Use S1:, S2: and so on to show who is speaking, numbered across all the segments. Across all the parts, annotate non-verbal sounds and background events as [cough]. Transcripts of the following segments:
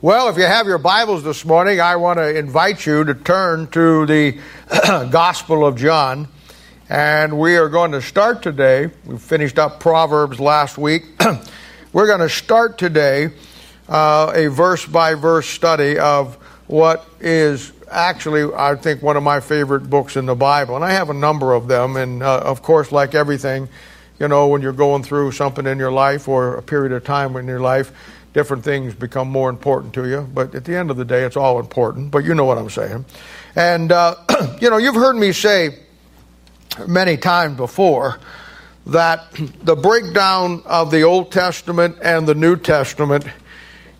S1: Well, if you have your Bibles this morning, I want to invite you to turn to the [clears throat] Gospel of John. And we are going to start today. We finished up Proverbs last week. [clears throat] We're going to start today uh, a verse by verse study of what is actually, I think, one of my favorite books in the Bible. And I have a number of them. And uh, of course, like everything, you know, when you're going through something in your life or a period of time in your life, different things become more important to you. But at the end of the day, it's all important. But you know what I'm saying. And, uh, [clears throat] you know, you've heard me say many times before that [clears throat] the breakdown of the Old Testament and the New Testament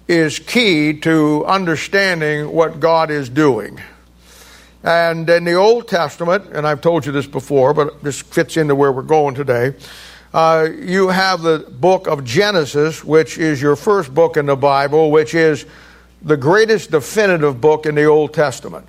S1: is key to understanding what God is doing. And in the Old Testament, and I've told you this before, but this fits into where we're going today uh, you have the book of Genesis, which is your first book in the Bible, which is the greatest definitive book in the Old Testament.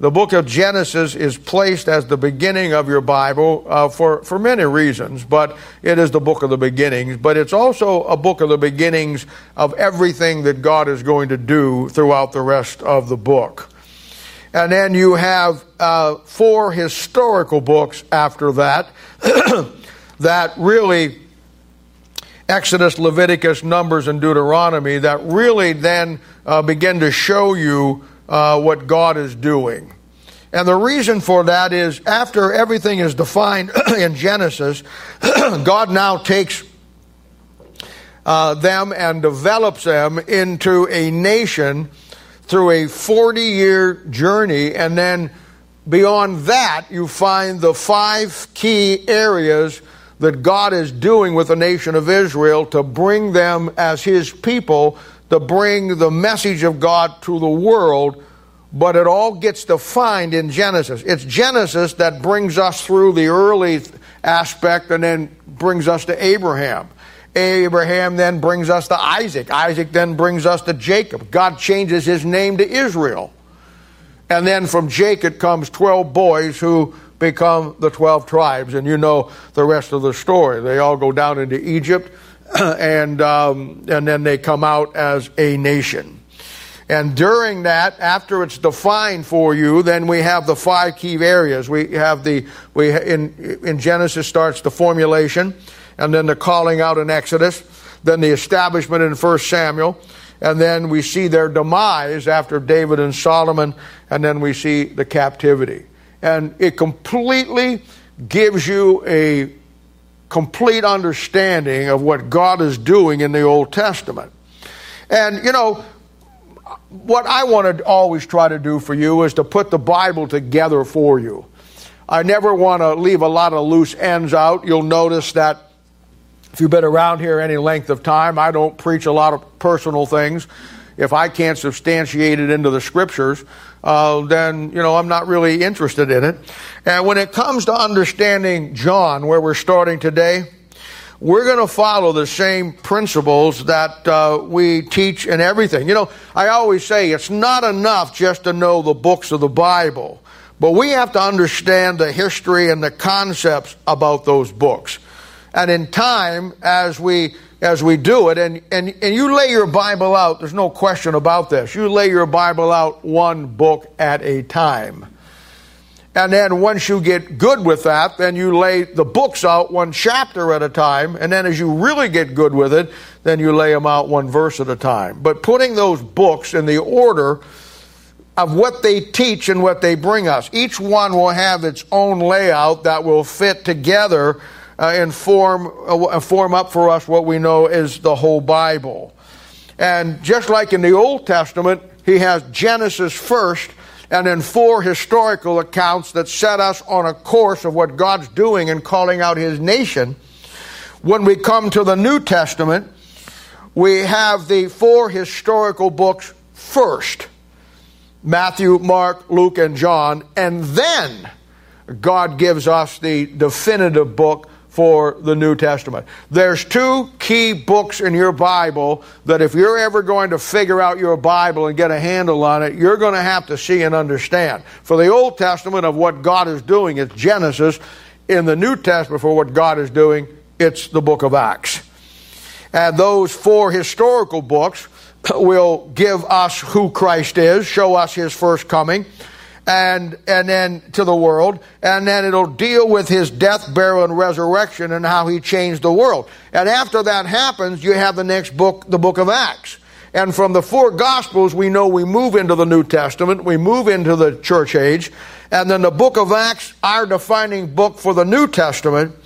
S1: The book of Genesis is placed as the beginning of your Bible uh, for, for many reasons, but it is the book of the beginnings. But it's also a book of the beginnings of everything that God is going to do throughout the rest of the book. And then you have uh, four historical books after that. [clears throat] that really Exodus, Leviticus, Numbers, and Deuteronomy that really then uh, begin to show you uh, what God is doing. And the reason for that is after everything is defined [clears throat] in Genesis, [clears throat] God now takes uh, them and develops them into a nation through a 40 year journey. And then beyond that, you find the five key areas that God is doing with the nation of Israel to bring them as His people, to bring the message of God to the world, but it all gets defined in Genesis. It's Genesis that brings us through the early aspect and then brings us to Abraham. Abraham then brings us to Isaac. Isaac then brings us to Jacob. God changes his name to Israel. And then from Jacob comes 12 boys who become the 12 tribes. And you know the rest of the story. They all go down into Egypt, [clears throat] and, um, and then they come out as a nation. And during that, after it's defined for you, then we have the five key areas. We have the, we, in, in Genesis starts the formulation, and then the calling out in Exodus, then the establishment in 1 Samuel, and then we see their demise after David and Solomon, and then we see the captivity and it completely gives you a complete understanding of what God is doing in the Old Testament. And, you know, what I want to always try to do for you is to put the Bible together for you. I never want to leave a lot of loose ends out. You'll notice that if you've been around here any length of time, I don't preach a lot of personal things. If I can't substantiate it into the scriptures, uh, then you know I'm not really interested in it. And when it comes to understanding John, where we're starting today, we're going to follow the same principles that uh, we teach in everything. You know, I always say it's not enough just to know the books of the Bible, but we have to understand the history and the concepts about those books. And in time, as we as we do it, and, and, and you lay your Bible out, there's no question about this. You lay your Bible out one book at a time. And then once you get good with that, then you lay the books out one chapter at a time. And then as you really get good with it, then you lay them out one verse at a time. But putting those books in the order of what they teach and what they bring us, each one will have its own layout that will fit together uh, and form, uh, form up for us what we know is the whole Bible. And just like in the Old Testament, he has Genesis first and then four historical accounts that set us on a course of what God's doing and calling out his nation. When we come to the New Testament, we have the four historical books first Matthew, Mark, Luke, and John, and then God gives us the definitive book for the New Testament. There's two key books in your Bible that if you're ever going to figure out your Bible and get a handle on it, you're going to have to see and understand. For the Old Testament of what God is doing, it's Genesis. In the New Testament for what God is doing, it's the book of Acts. And those four historical books will give us who Christ is, show us his first coming, and and then to the world, and then it'll deal with his death, burial, and resurrection and how he changed the world. And after that happens, you have the next book, the book of Acts. And from the four Gospels, we know we move into the New Testament, we move into the church age, and then the book of Acts, our defining book for the New Testament,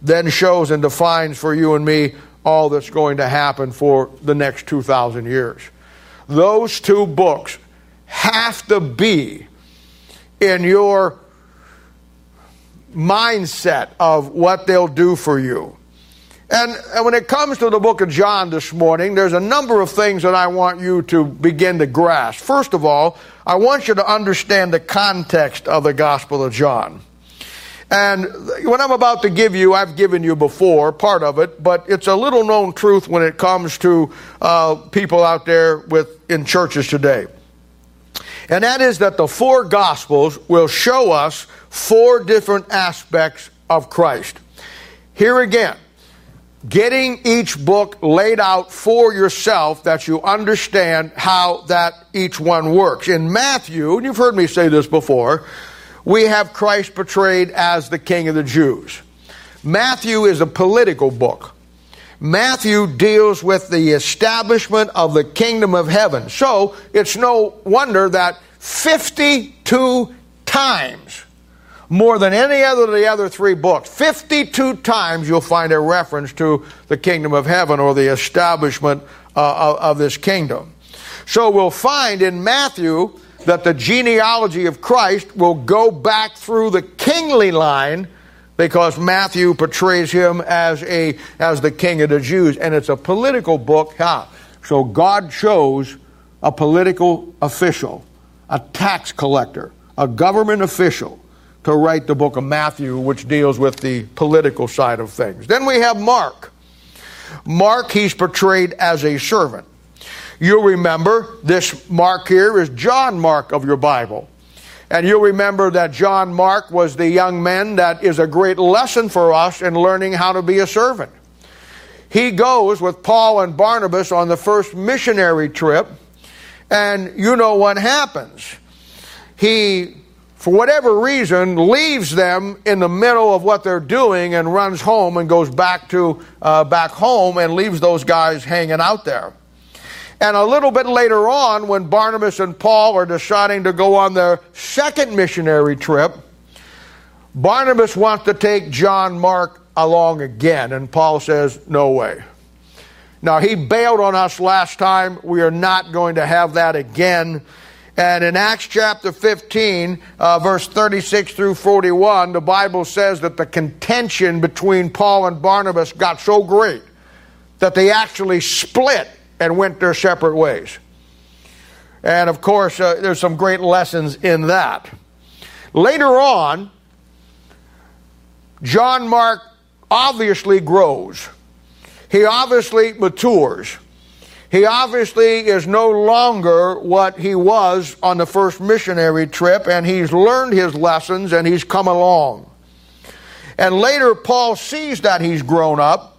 S1: then shows and defines for you and me all that's going to happen for the next 2,000 years. Those two books have to be in your mindset of what they'll do for you. And, and, when it comes to the book of John this morning, there's a number of things that I want you to begin to grasp. First of all, I want you to understand the context of the Gospel of John. And what I'm about to give you, I've given you before, part of it, but it's a little known truth when it comes to uh, people out there with in churches today. And that is that the four Gospels will show us four different aspects of Christ. Here again, getting each book laid out for yourself that you understand how that each one works. In Matthew, and you've heard me say this before, we have Christ portrayed as the King of the Jews. Matthew is a political book. Matthew deals with the establishment of the kingdom of heaven. So it's no wonder that 52 times more than any other of the other three books. 52 times you'll find a reference to the kingdom of heaven or the establishment uh, of, of this kingdom. So we'll find in Matthew that the genealogy of Christ will go back through the kingly line because Matthew portrays him as a as the king of the Jews and it's a political book. Huh? So God chose a political official, a tax collector, a government official to write the book of Matthew, which deals with the political side of things. Then we have Mark. Mark, he's portrayed as a servant. You'll remember this Mark here is John Mark of your Bible. And you'll remember that John Mark was the young man that is a great lesson for us in learning how to be a servant. He goes with Paul and Barnabas on the first missionary trip, and you know what happens. He for whatever reason, leaves them in the middle of what they're doing and runs home and goes back to uh, back home and leaves those guys hanging out there. And a little bit later on, when Barnabas and Paul are deciding to go on their second missionary trip, Barnabas wants to take John Mark along again, and Paul says, No way. Now, he bailed on us last time. We are not going to have that again. And in Acts chapter 15, uh, verse 36 through 41, the Bible says that the contention between Paul and Barnabas got so great that they actually split and went their separate ways. And of course, uh, there's some great lessons in that. Later on, John Mark obviously grows. He obviously matures. He obviously is no longer what he was on the first missionary trip, and he's learned his lessons and he's come along. And later, Paul sees that he's grown up.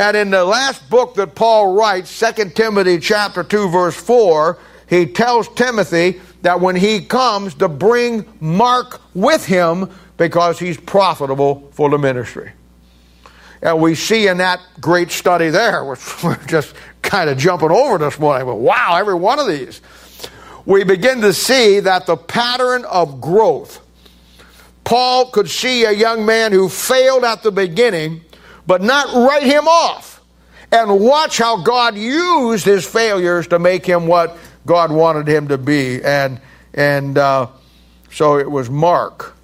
S1: And in the last book that Paul writes, 2 Timothy chapter 2 verse 4, he tells Timothy that when he comes to bring Mark with him because he's profitable for the ministry. And we see in that great study there, which [laughs] we're just kind of jumping over this morning, but wow, every one of these. We begin to see that the pattern of growth. Paul could see a young man who failed at the beginning, but not write him off. And watch how God used his failures to make him what God wanted him to be. And, and uh, so it was Mark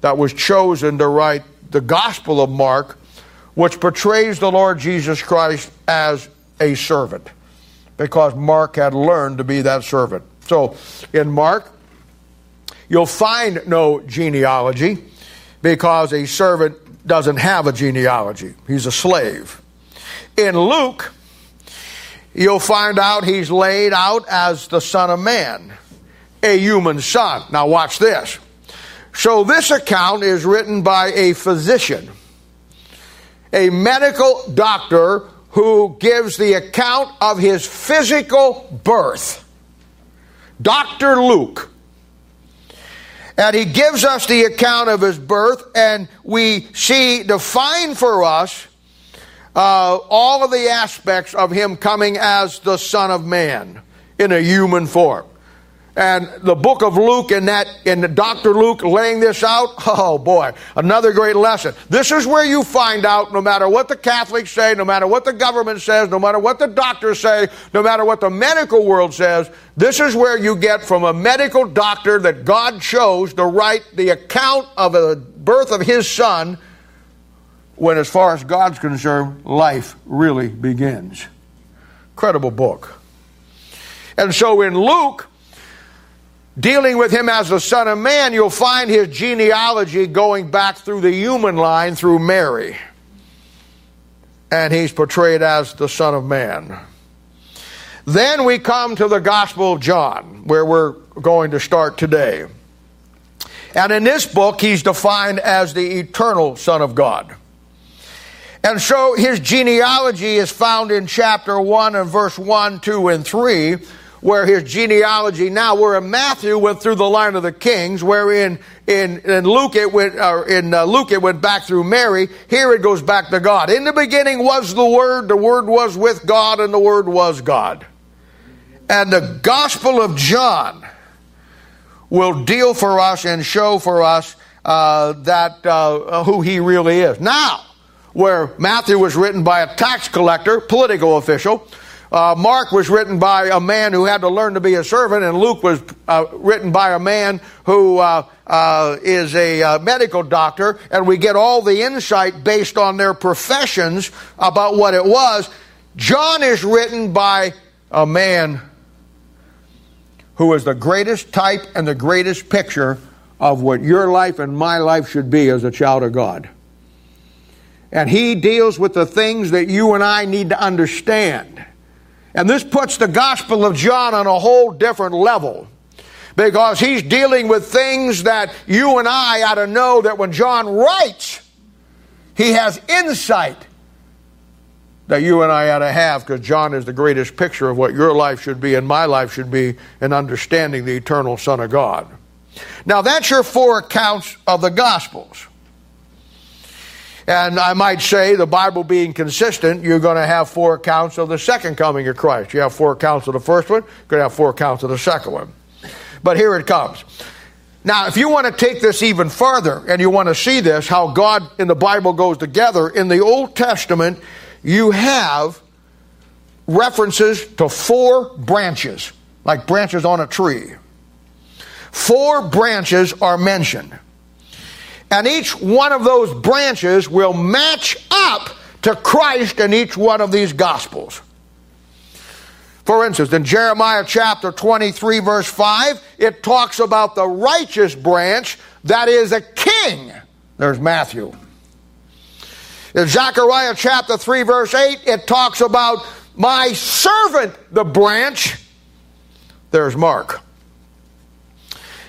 S1: that was chosen to write the Gospel of Mark which portrays the Lord Jesus Christ as a servant, because Mark had learned to be that servant. So in Mark, you'll find no genealogy because a servant doesn't have a genealogy, he's a slave. In Luke, you'll find out he's laid out as the Son of Man, a human son. Now, watch this. So, this account is written by a physician a medical doctor who gives the account of his physical birth. Dr. Luke. And he gives us the account of his birth, and we see defined for us uh, all of the aspects of him coming as the Son of Man in a human form. And the book of Luke and that in the Dr. Luke laying this out, [laughs] oh boy, another great lesson. This is where you find out no matter what the Catholics say, no matter what the government says, no matter what the doctors say, no matter what the medical world says, this is where you get from a medical doctor that God chose to write the account of the birth of his son when as far as God's concerned, life really begins. Credible book. And so in Luke, dealing with him as the Son of Man, you'll find his genealogy going back through the human line through Mary. And he's portrayed as the Son of Man. Then we come to the Gospel of John, where we're going to start today. And in this book, he's defined as the eternal Son of God. And so his genealogy is found in chapter 1 and verse 1, 2, and 3 where his genealogy now, where in Matthew went through the line of the kings, where in, in, in Luke it went, or in uh, Luke it went back through Mary, here it goes back to God. In the beginning was the Word, the Word was with God, and the Word was God. And the Gospel of John will deal for us and show for us uh, that uh, who he really is. Now, where Matthew was written by a tax collector, political official, uh, Mark was written by a man who had to learn to be a servant, and Luke was uh, written by a man who uh, uh is a uh, medical doctor, and we get all the insight based on their professions about what it was. John is written by a man who is the greatest type and the greatest picture of what your life and my life should be as a child of God. And he deals with the things that you and I need to understand. And this puts the Gospel of John on a whole different level because he's dealing with things that you and I ought to know that when John writes, he has insight that you and I ought to have because John is the greatest picture of what your life should be and my life should be in understanding the eternal Son of God. Now, that's your four accounts of the Gospels. And I might say, the Bible being consistent, you're going to have four accounts of the second coming of Christ. You have four accounts of the first one, you're going to have four accounts of the second one. But here it comes. Now, if you want to take this even further and you want to see this, how God in the Bible goes together, in the Old Testament, you have references to four branches, like branches on a tree. Four branches are mentioned. And each one of those branches will match up to Christ in each one of these Gospels. For instance, in Jeremiah chapter 23, verse 5, it talks about the righteous branch that is a king. There's Matthew. In Zechariah chapter 3, verse 8, it talks about my servant, the branch. There's Mark.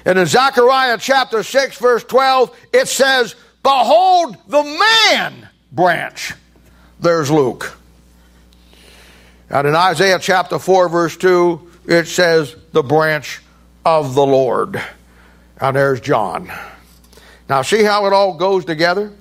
S1: And in Zechariah chapter 6, verse 12, it says, Behold the man branch. There's Luke. And in Isaiah chapter 4, verse 2, it says, The branch of the Lord. And there's John. Now, see how it all goes together?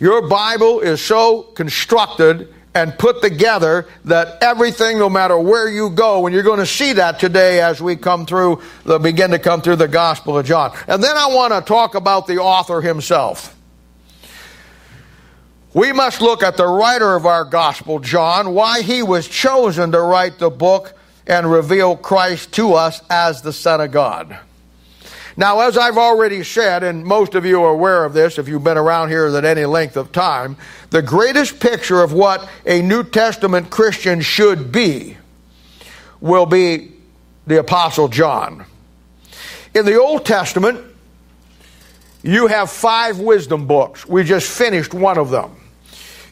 S1: Your Bible is so constructed and put together that everything, no matter where you go, and you're going to see that today as we come through, the, begin to come through the Gospel of John. And then I want to talk about the author himself. We must look at the writer of our Gospel, John, why he was chosen to write the book and reveal Christ to us as the Son of God. Now, as I've already said, and most of you are aware of this if you've been around here at any length of time, the greatest picture of what a New Testament Christian should be will be the Apostle John. In the Old Testament, you have five wisdom books. We just finished one of them.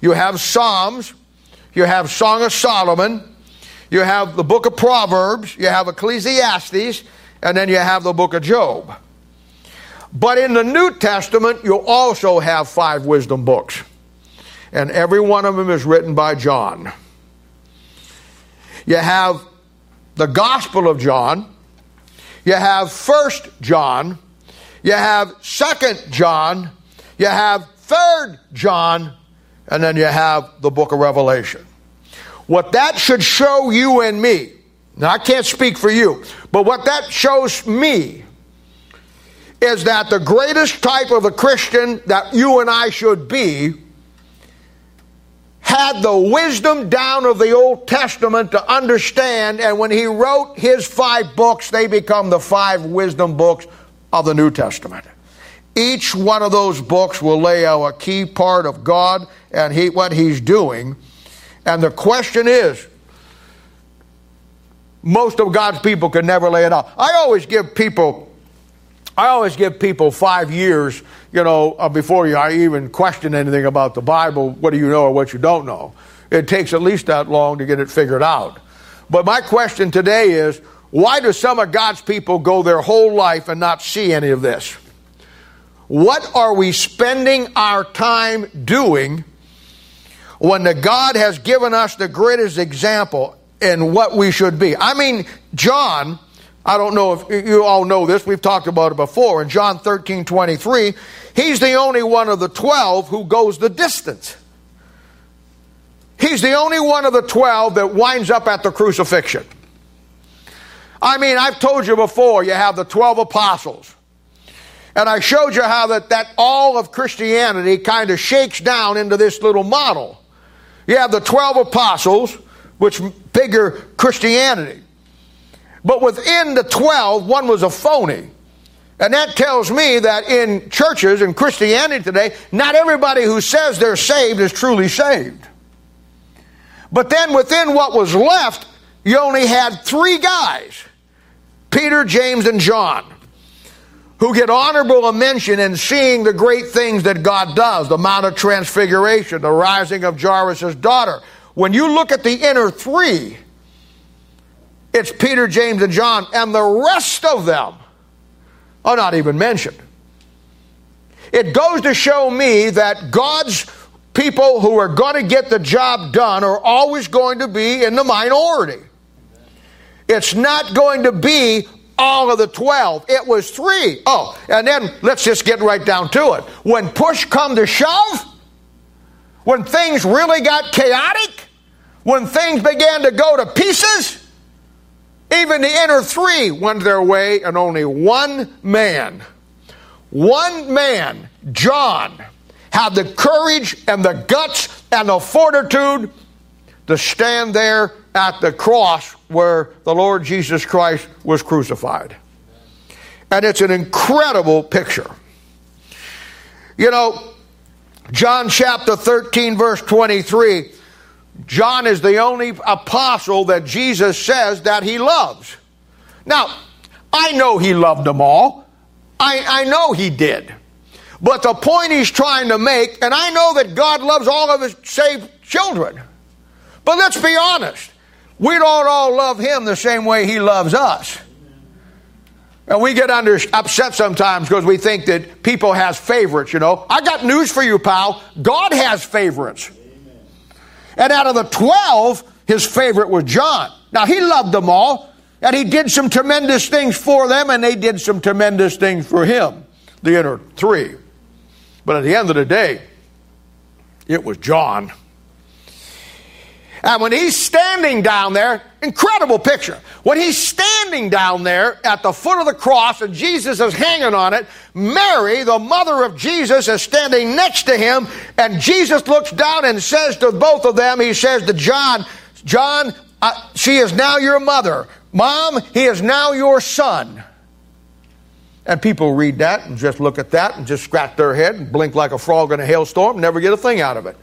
S1: You have Psalms, you have Song of Solomon, you have the book of Proverbs, you have Ecclesiastes, and then you have the book of Job. But in the New Testament, you also have five wisdom books. And every one of them is written by John. you have the Gospel of John, you have First John, you have Second John, you have Third John, and then you have the book of Revelation. What that should show you and me, now I can't speak for you, but what that shows me is that the greatest type of a Christian that you and I should be had the wisdom down of the Old Testament to understand, and when he wrote his five books, they become the five wisdom books of the New Testament. Each one of those books will lay out a key part of God and he, what he's doing. And the question is, most of God's people can never lay it out. I always give people, I always give people five years, you know, uh, before you I even question anything about the Bible. What do you know or what you don't know? It takes at least that long to get it figured out. But my question today is, why do some of God's people go their whole life and not see any of this? What are we spending our time doing when the God has given us the greatest example in what we should be? I mean, John, I don't know if you all know this, we've talked about it before. In John 13 23, he's the only one of the 12 who goes the distance. He's the only one of the 12 that winds up at the crucifixion. I mean, I've told you before, you have the 12 apostles. And I showed you how that, that all of Christianity kind of shakes down into this little model. You have the 12 apostles, which figure Christianity. But within the 12, one was a phony. And that tells me that in churches and Christianity today, not everybody who says they're saved is truly saved. But then within what was left, you only had three guys Peter, James, and John who get honorable mention in seeing the great things that God does the Mount of Transfiguration, the rising of Jairus' daughter. When you look at the inner three, it's Peter, James, and John, and the rest of them are not even mentioned. It goes to show me that God's people who are going to get the job done are always going to be in the minority. It's not going to be all of the 12. It was three. Oh, and then let's just get right down to it. When push come to shove, when things really got chaotic, when things began to go to pieces, even the inner three went their way, and only one man, one man, John, had the courage and the guts and the fortitude to stand there at the cross where the Lord Jesus Christ was crucified. And it's an incredible picture. You know, John chapter 13, verse 23, John is the only apostle that Jesus says that he loves. Now, I know he loved them all. I, I know he did. But the point he's trying to make, and I know that God loves all of his saved children. But let's be honest. We don't all love him the same way he loves us. And we get under, upset sometimes because we think that people has favorites, you know. I got news for you, pal. God has favorites. And out of the 12, his favorite was John. Now, he loved them all, and he did some tremendous things for them, and they did some tremendous things for him, the inner three. But at the end of the day, it was John. And when he's standing down there, incredible picture. When he's standing down there at the foot of the cross and Jesus is hanging on it, Mary, the mother of Jesus, is standing next to him, and Jesus looks down and says to both of them, he says to John, John, uh, she is now your mother. Mom, he is now your son. And people read that and just look at that and just scratch their head and blink like a frog in a hailstorm, never get a thing out of it.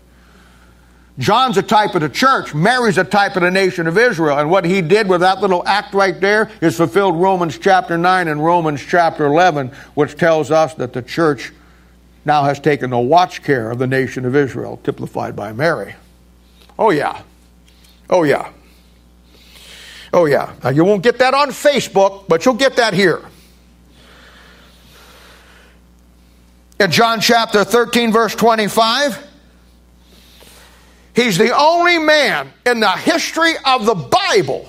S1: John's a type of the church. Mary's a type of the nation of Israel. And what he did with that little act right there is fulfilled Romans chapter 9 and Romans chapter 11, which tells us that the church now has taken the watch care of the nation of Israel, typified by Mary. Oh, yeah. Oh, yeah. Oh, yeah. Now, you won't get that on Facebook, but you'll get that here. In John chapter 13, verse 25, He's the only man in the history of the Bible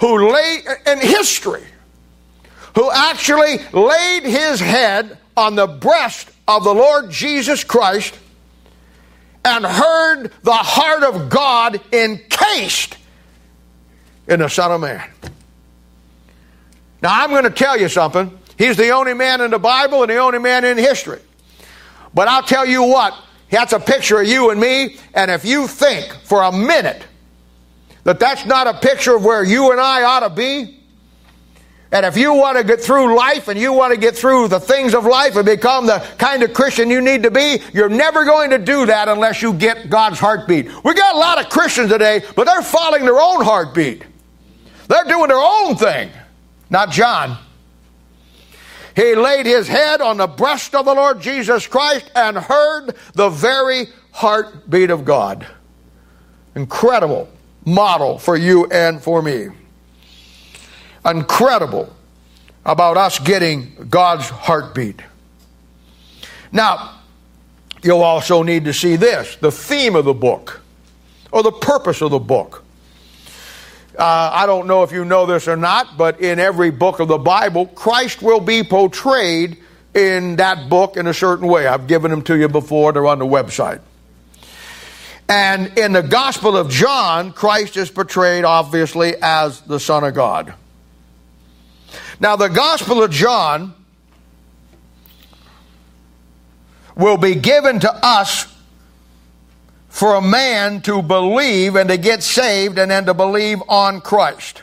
S1: who laid in history who actually laid his head on the breast of the Lord Jesus Christ and heard the heart of God encased in the Son of Man. Now, I'm going to tell you something. He's the only man in the Bible and the only man in history. But I'll tell you what, that's a picture of you and me, and if you think for a minute that that's not a picture of where you and I ought to be, and if you want to get through life and you want to get through the things of life and become the kind of Christian you need to be, you're never going to do that unless you get God's heartbeat. We got a lot of Christians today, but they're following their own heartbeat. They're doing their own thing, not John. He laid his head on the breast of the Lord Jesus Christ and heard the very heartbeat of God. Incredible model for you and for me incredible about us getting God's heartbeat. Now, you'll also need to see this the theme of the book, or the purpose of the book. Uh, I don't know if you know this or not, but in every book of the Bible, Christ will be portrayed in that book in a certain way. I've given them to you before, they're on the website. And in the Gospel of John, Christ is portrayed obviously as the Son of God. Now, the Gospel of John will be given to us for a man to believe and to get saved and then to believe on Christ.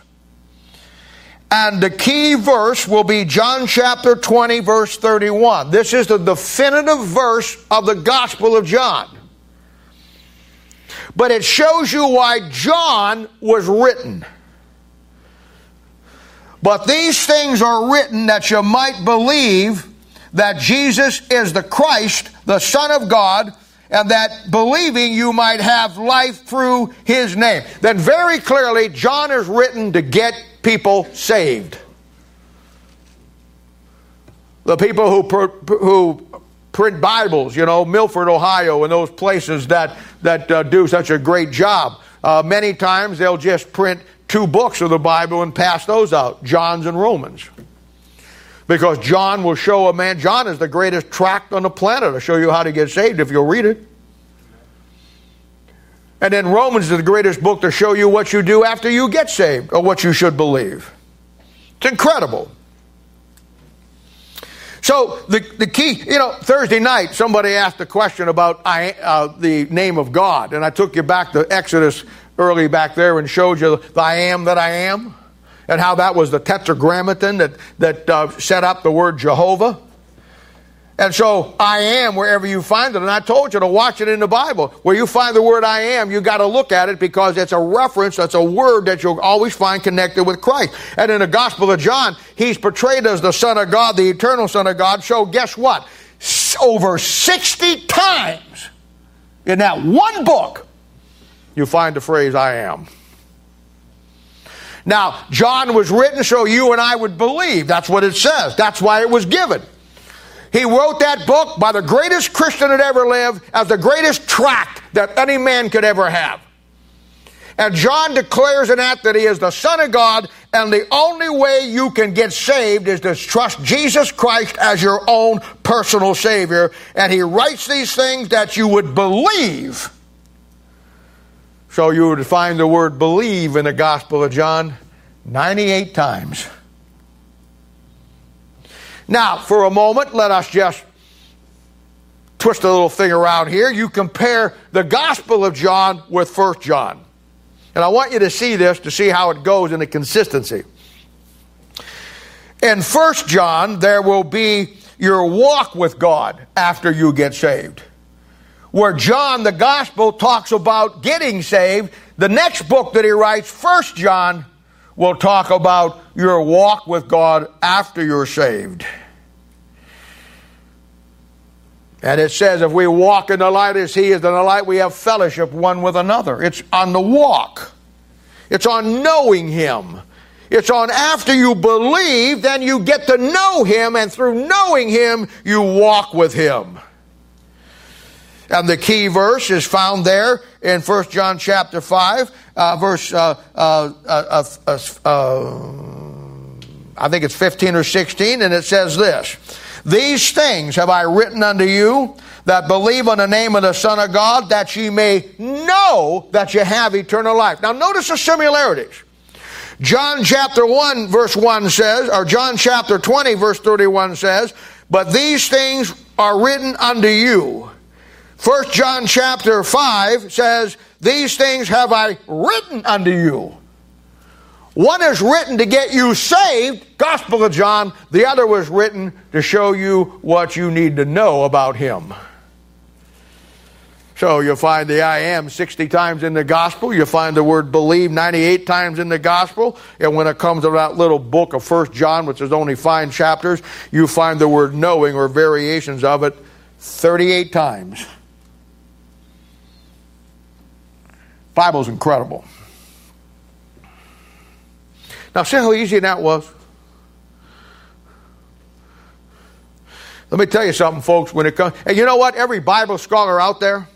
S1: And the key verse will be John chapter 20, verse 31. This is the definitive verse of the Gospel of John. But it shows you why John was written. But these things are written that you might believe that Jesus is the Christ, the Son of God, and that believing you might have life through his name. Then, very clearly, John is written to get people saved. The people who, who print Bibles, you know, Milford, Ohio, and those places that, that uh, do such a great job. Uh, many times they'll just print two books of the Bible and pass those out John's and Romans. Because John will show a man, John is the greatest tract on the planet to show you how to get saved if you'll read it. And then Romans is the greatest book to show you what you do after you get saved or what you should believe. It's incredible. So the, the key, you know, Thursday night somebody asked a question about I, uh, the name of God, and I took you back to Exodus early back there and showed you the I am that I am and how that was the tetragrammaton that, that uh, set up the word Jehovah. And so I am wherever you find it. And I told you to watch it in the Bible. Where you find the word I am, you got to look at it because it's a reference, that's a word that you'll always find connected with Christ. And in the Gospel of John, he's portrayed as the Son of God, the eternal Son of God. So guess what? Over 60 times in that one book, you find the phrase, I am. Now, John was written so you and I would believe. That's what it says. That's why it was given. He wrote that book by the greatest Christian that ever lived as the greatest tract that any man could ever have. And John declares in that that he is the Son of God, and the only way you can get saved is to trust Jesus Christ as your own personal Savior. And he writes these things that you would believe so you would find the word believe in the Gospel of John 98 times. Now, for a moment, let us just twist a little thing around here. You compare the Gospel of John with First John. And I want you to see this to see how it goes in the consistency. In First John, there will be your walk with God after you get saved where John, the gospel, talks about getting saved, the next book that he writes, First John, will talk about your walk with God after you're saved. And it says, if we walk in the light as He is in the light, we have fellowship one with another. It's on the walk, it's on knowing Him. It's on after you believe, then you get to know Him, and through knowing Him, you walk with Him. And the key verse is found there in 1 John chapter 5, uh, verse, uh, uh, I think it's 15 or 16, and it says this These things have I written unto you that believe on the name of the Son of God, that ye may know that you have eternal life. Now, notice the similarities. John chapter 1, verse 1 says, or John chapter 20, verse 31 says, But these things are written unto you. First John chapter 5 says, These things have I written unto you. One is written to get you saved, Gospel of John. The other was written to show you what you need to know about Him. So you'll find the I am 60 times in the gospel. You'll find the word believe 98 times in the gospel. And when it comes to that little book of First John, which is only five chapters, you find the word knowing or variations of it 38 times. Bible's incredible. Now, see how easy that was? Let me tell you something, folks. When it comes, and you know what? Every Bible scholar out there,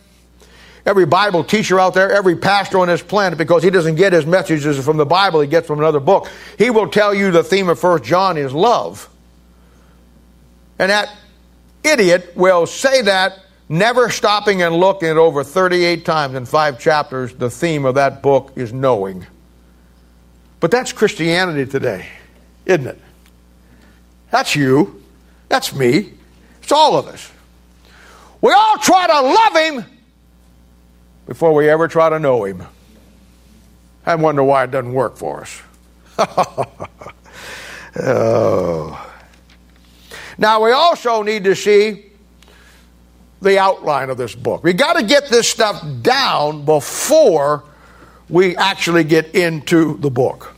S1: every Bible teacher out there, every pastor on this planet, because he doesn't get his messages from the Bible, he gets from another book. He will tell you the theme of First John is love. And that idiot will say that, never stopping and looking at over 38 times in five chapters. The theme of that book is knowing. But that's Christianity today, isn't it? That's you. That's me. It's all of us. We all try to love Him before we ever try to know Him. I wonder why it doesn't work for us. [laughs] oh. Now, we also need to see the outline of this book. We got to get this stuff down before we actually get into the book.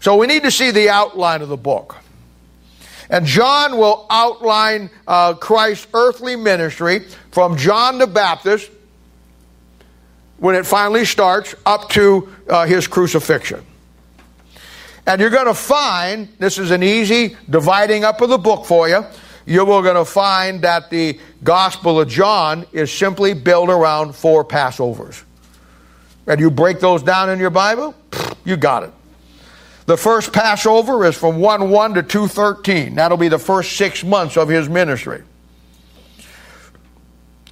S1: So we need to see the outline of the book. And John will outline uh, Christ's earthly ministry from John the Baptist when it finally starts up to uh, his crucifixion. And you're going to find this is an easy dividing up of the book for you. You're going to find that the Gospel of John is simply built around four Passovers and you break those down in your Bible, you got it. The first Passover is from 1 1 to 213. That'll be the first six months of his ministry.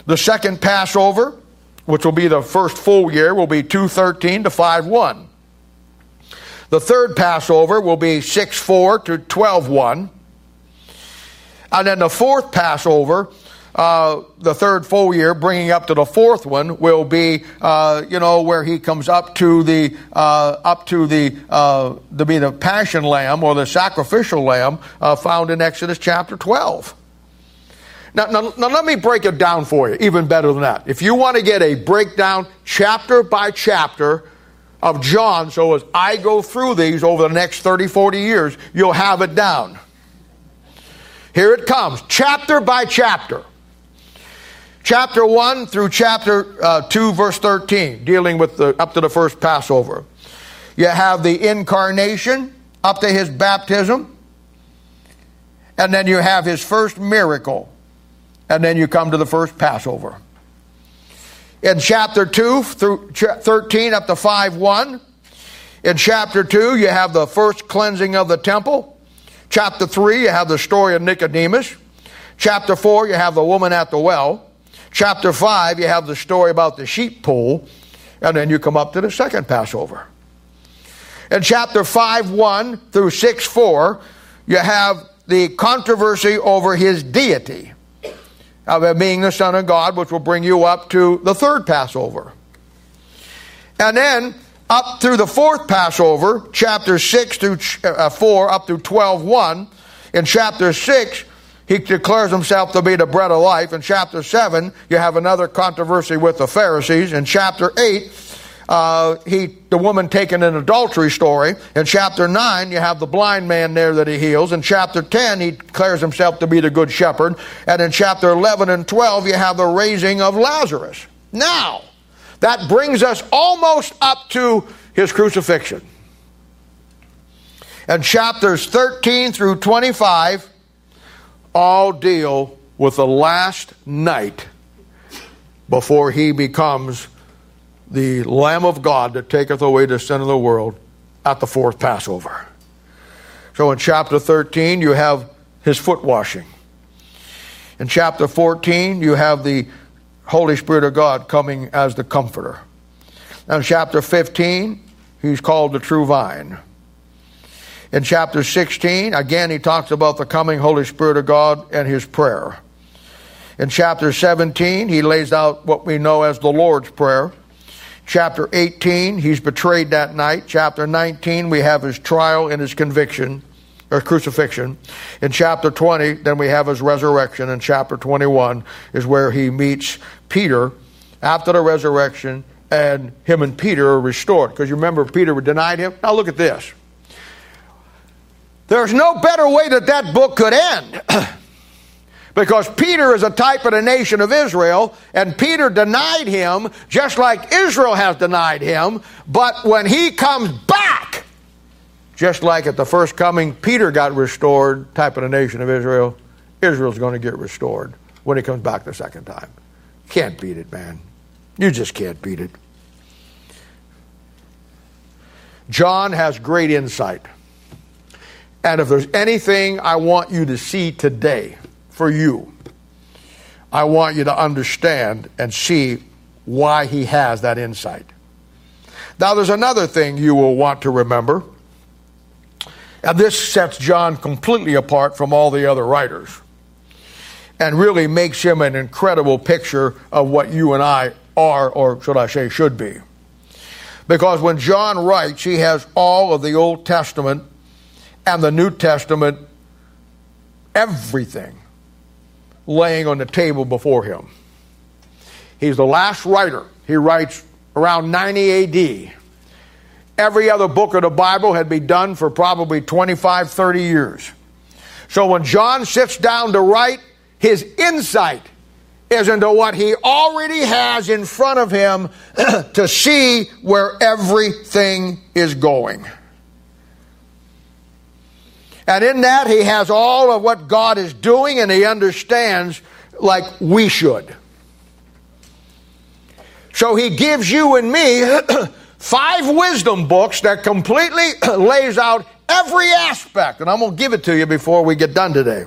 S1: The second Passover, which will be the first full year, will be 213 to 5 1. The third Passover will be 6 4 to 12 1. And then the fourth Passover uh, the third full year, bringing up to the fourth one, will be, uh, you know, where he comes up to the uh, up to the uh, to be the passion lamb or the sacrificial lamb uh, found in Exodus chapter twelve. Now, now, now, let me break it down for you, even better than that. If you want to get a breakdown chapter by chapter of John, so as I go through these over the next 30, 40 years, you'll have it down. Here it comes, chapter by chapter chapter 1 through chapter uh, 2, verse 13, dealing with the, up to the first Passover. You have the incarnation up to his baptism, and then you have his first miracle, and then you come to the first Passover. In chapter 2 through 13 up to 5 1, in chapter 2, you have the first cleansing of the temple. Chapter 3, you have the story of Nicodemus. Chapter 4, you have the woman at the well. Chapter 5, you have the story about the sheep pool, and then you come up to the second Passover. In chapter 5 1 through 6 4, you have the controversy over his deity, of being the Son of God, which will bring you up to the third Passover. And then up through the fourth Passover, chapter 6 through uh, 4, up through 12 1, in chapter 6, he declares himself to be the bread of life. In chapter 7, you have another controversy with the Pharisees. In chapter 8, uh, he, the woman taken an adultery story. In chapter 9, you have the blind man there that he heals. In chapter 10, he declares himself to be the good shepherd. And in chapter 11 and 12, you have the raising of Lazarus. Now, that brings us almost up to his crucifixion. And chapters 13 through 25 all deal with the last night before he becomes the Lamb of God that taketh away the sin of the world at the fourth Passover. So in chapter 13, you have his foot washing. In chapter 14, you have the Holy Spirit of God coming as the comforter. Now, in chapter 15, he's called the true vine. In chapter 16, again, he talks about the coming Holy Spirit of God and his prayer. In chapter 17, he lays out what we know as the Lord's Prayer. Chapter 18, he's betrayed that night. Chapter 19, we have his trial and his conviction, or crucifixion. In chapter 20, then we have his resurrection. And chapter 21 is where he meets Peter after the resurrection, and him and Peter are restored. Because you remember, Peter denied him. Now look at this. There's no better way that that book could end. [clears throat] Because Peter is a type of the nation of Israel, and Peter denied him just like Israel has denied him. But when he comes back, just like at the first coming, Peter got restored, type of the nation of Israel, Israel's going to get restored when he comes back the second time. Can't beat it, man. You just can't beat it. John has great insight. And if there's anything I want you to see today, for you. I want you to understand and see why he has that insight. Now, there's another thing you will want to remember, and this sets John completely apart from all the other writers and really makes him an incredible picture of what you and I are, or should I say, should be. Because when John writes, he has all of the Old Testament and the New Testament, everything laying on the table before him. He's the last writer. He writes around 90 AD. Every other book of the Bible had been done for probably 25, 30 years. So when John sits down to write, his insight is into what he already has in front of him [clears throat] to see where everything is going. And in that, he has all of what God is doing and he understands like we should. So he gives you and me [clears throat] five wisdom books that completely [clears throat] lays out every aspect. And I'm going to give it to you before we get done today.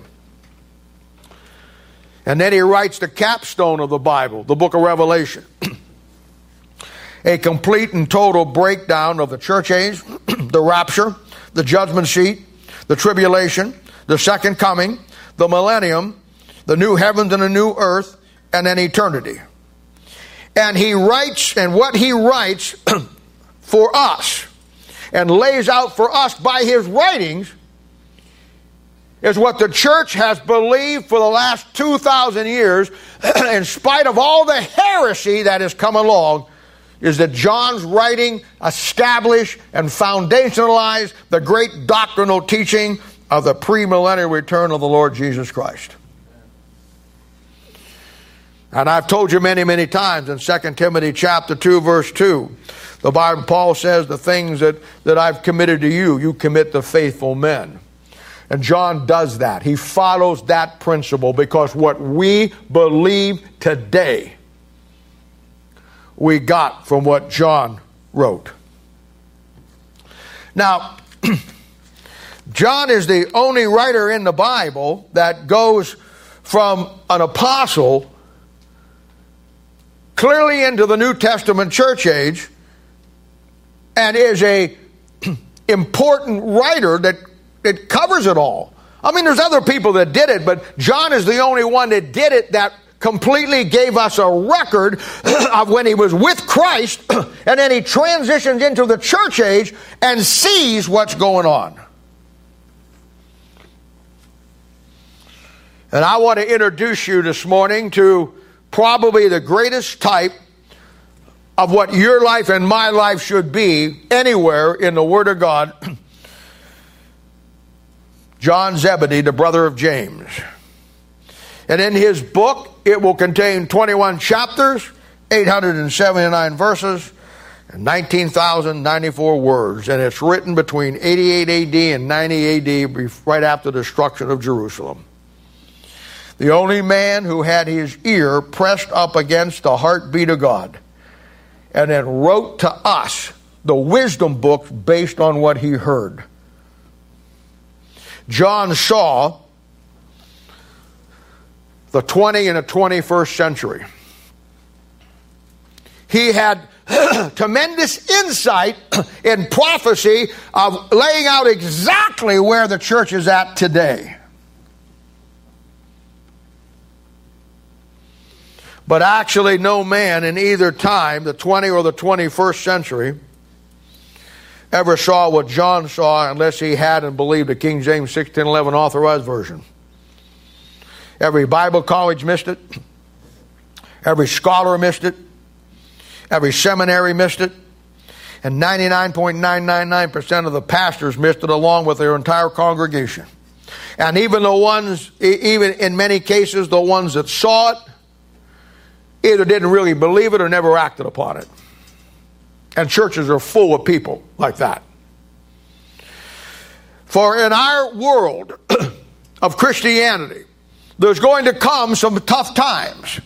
S1: And then he writes the capstone of the Bible, the book of Revelation. [clears throat] a complete and total breakdown of the church age, [clears throat] the rapture, the judgment seat, the tribulation, the second coming, the millennium, the new heavens and a new earth, and then eternity. And he writes, and what he writes [clears throat] for us and lays out for us by his writings is what the church has believed for the last 2,000 years, [clears throat] in spite of all the heresy that has come along is that John's writing established and foundationalized the great doctrinal teaching of the premillennial return of the Lord Jesus Christ. And I've told you many, many times in 2 Timothy chapter 2, verse 2, the Bible, Paul says, the things that, that I've committed to you, you commit to faithful men. And John does that. He follows that principle because what we believe today we got from what John wrote. Now, [clears throat] John is the only writer in the Bible that goes from an apostle clearly into the New Testament church age and is a [clears throat] important writer that it covers it all. I mean, there's other people that did it, but John is the only one that did it that completely gave us a record [clears throat] of when he was with Christ, [clears throat] and then he transitions into the church age and sees what's going on. And I want to introduce you this morning to probably the greatest type of what your life and my life should be anywhere in the Word of God. [clears throat] John Zebedee, the brother of James. And in his book, it will contain 21 chapters, 879 verses, and 19,094 words. And it's written between 88 AD and 90 AD, right after the destruction of Jerusalem. the only man who had his ear pressed up against the heartbeat of God, and then wrote to us the wisdom books based on what he heard. John saw the 20 and the 21st century. He had [clears throat] tremendous insight [clears throat] in prophecy of laying out exactly where the church is at today. But actually, no man in either time, the 20th or the 21st century, ever saw what John saw unless he had and believed the King James 1611 authorized version. Every Bible college missed it. Every scholar missed it. Every seminary missed it. And 99.999% of the pastors missed it along with their entire congregation. And even the ones, even in many cases, the ones that saw it, either didn't really believe it or never acted upon it. And churches are full of people like that. For in our world [clears throat] of Christianity, there's going to come some tough times.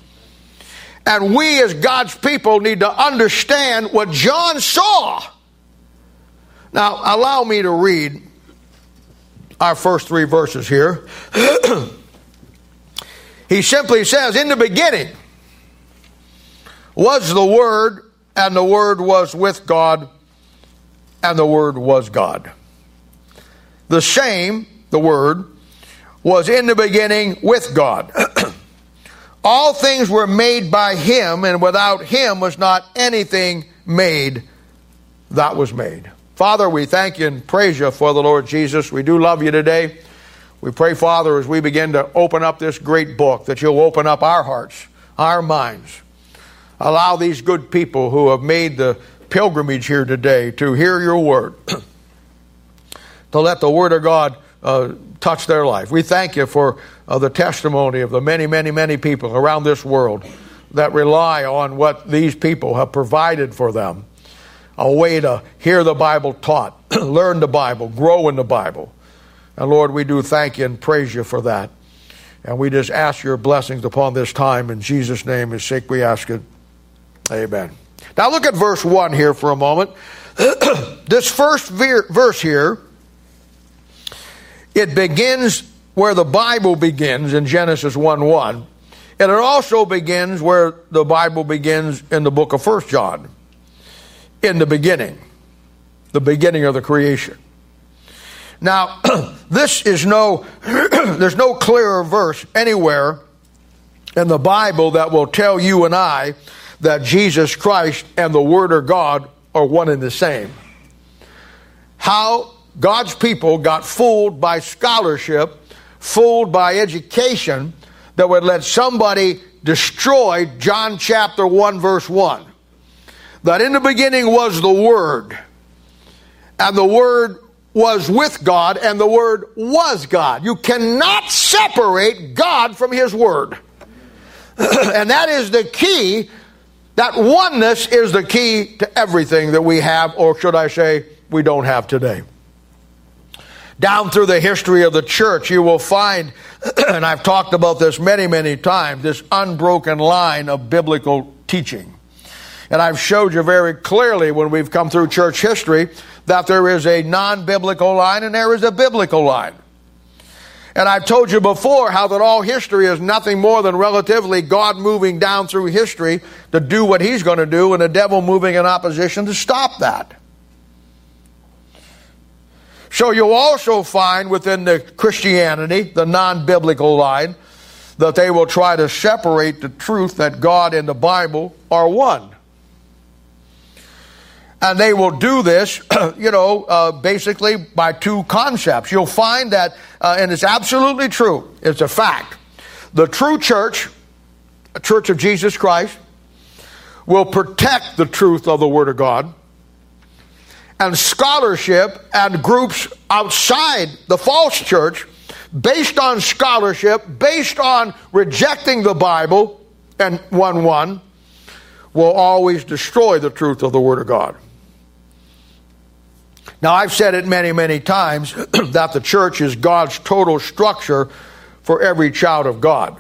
S1: And we, as God's people, need to understand what John saw. Now, allow me to read our first three verses here. [clears throat] he simply says, In the beginning was the Word, and the Word was with God, and the Word was God. The same, the Word, was in the beginning with God. [clears throat] All things were made by Him, and without Him was not anything made that was made. Father, we thank you and praise you for the Lord Jesus. We do love you today. We pray, Father, as we begin to open up this great book, that you'll open up our hearts, our minds, Allow these good people who have made the pilgrimage here today to hear your word, [clears throat] to let the word of God uh, touch their life. We thank you for uh, the testimony of the many, many, many people around this world that rely on what these people have provided for them a way to hear the Bible taught, [clears throat] learn the Bible, grow in the Bible. And Lord, we do thank you and praise you for that. And we just ask your blessings upon this time. In Jesus' name, is sake we ask it. Amen. Now look at verse 1 here for a moment. [clears throat] this first verse here, it begins where the Bible begins in Genesis 1 1. And it also begins where the Bible begins in the book of First John. In the beginning. The beginning of the creation. Now, [clears throat] this is no, [clears throat] there's no clearer verse anywhere in the Bible that will tell you and I that Jesus Christ and the Word of God are one and the same. How God's people got fooled by scholarship, fooled by education that would let somebody destroy John chapter 1, verse 1. That in the beginning was the Word, and the Word was with God, and the Word was God. You cannot separate God from His Word. [clears throat] and that is the key that oneness is the key to everything that we have, or should I say, we don't have today. Down through the history of the church, you will find, [clears throat] and I've talked about this many, many times, this unbroken line of biblical teaching. And I've showed you very clearly when we've come through church history that there is a non biblical line and there is a biblical line. And I've told you before how that all history is nothing more than relatively God moving down through history to do what he's going to do and the devil moving in opposition to stop that. So you'll also find within the Christianity, the non biblical line, that they will try to separate the truth that God and the Bible are one and they will do this, [clears throat] you know, uh, basically by two concepts. You'll find that, uh, and it's absolutely true, it's a fact. The true church, church of Jesus Christ, will protect the truth of the Word of God. And scholarship and groups outside the false church, based on scholarship, based on rejecting the Bible and 1 1, will always destroy the truth of the Word of God. Now, I've said it many, many times [clears throat] that the church is God's total structure for every child of God.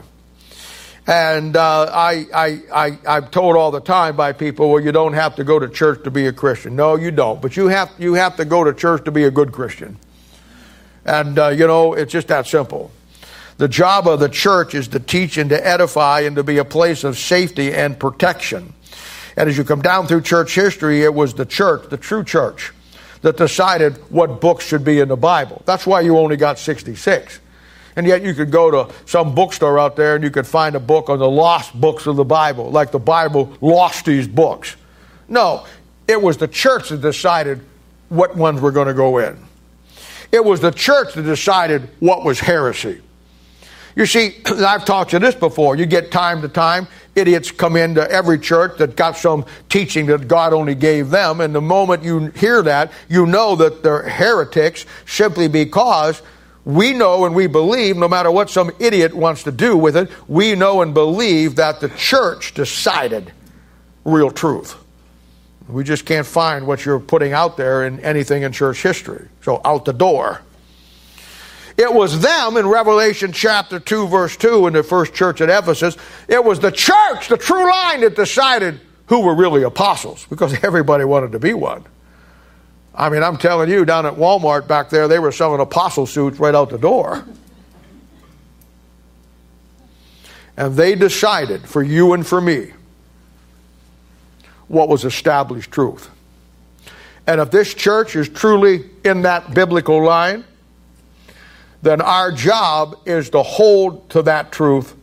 S1: And uh, I, I, I, I'm told all the time by people, well, you don't have to go to church to be a Christian. No, you don't. But you have, you have to go to church to be a good Christian. And, uh, you know, it's just that simple. The job of the church is to teach and to edify and to be a place of safety and protection. And as you come down through church history, it was the church, the true church, that decided what books should be in the Bible. That's why you only got 66. And yet you could go to some bookstore out there and you could find a book on the lost books of the Bible, like the Bible lost these books. No, it was the church that decided what ones were going to go in. It was the church that decided what was heresy. You see, [clears throat] I've taught you this before. You get time to time, idiots come into every church that got some teaching that God only gave them, and the moment you hear that, you know that they're heretics simply because we know and we believe, no matter what some idiot wants to do with it, we know and believe that the church decided real truth. We just can't find what you're putting out there in anything in church history. So out the door. It was them in Revelation chapter 2, verse 2, in the first church at Ephesus. It was the church, the true line, that decided who were really apostles because [laughs] everybody wanted to be one. I mean, I'm telling you, down at Walmart back there, they were selling apostle suits right out the door. And they decided for you and for me what was established truth. And if this church is truly in that biblical line, then our job is to hold to that truth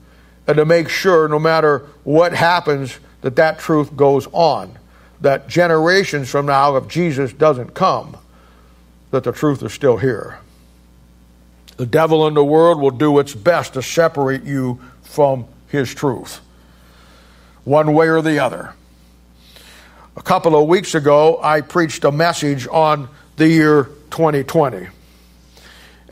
S1: and to make sure, no matter what happens, that that truth goes on that generations from now, if Jesus doesn't come, that the truth is still here. The devil in the world will do its best to separate you from his truth, one way or the other. A couple of weeks ago, I preached a message on the year 2020.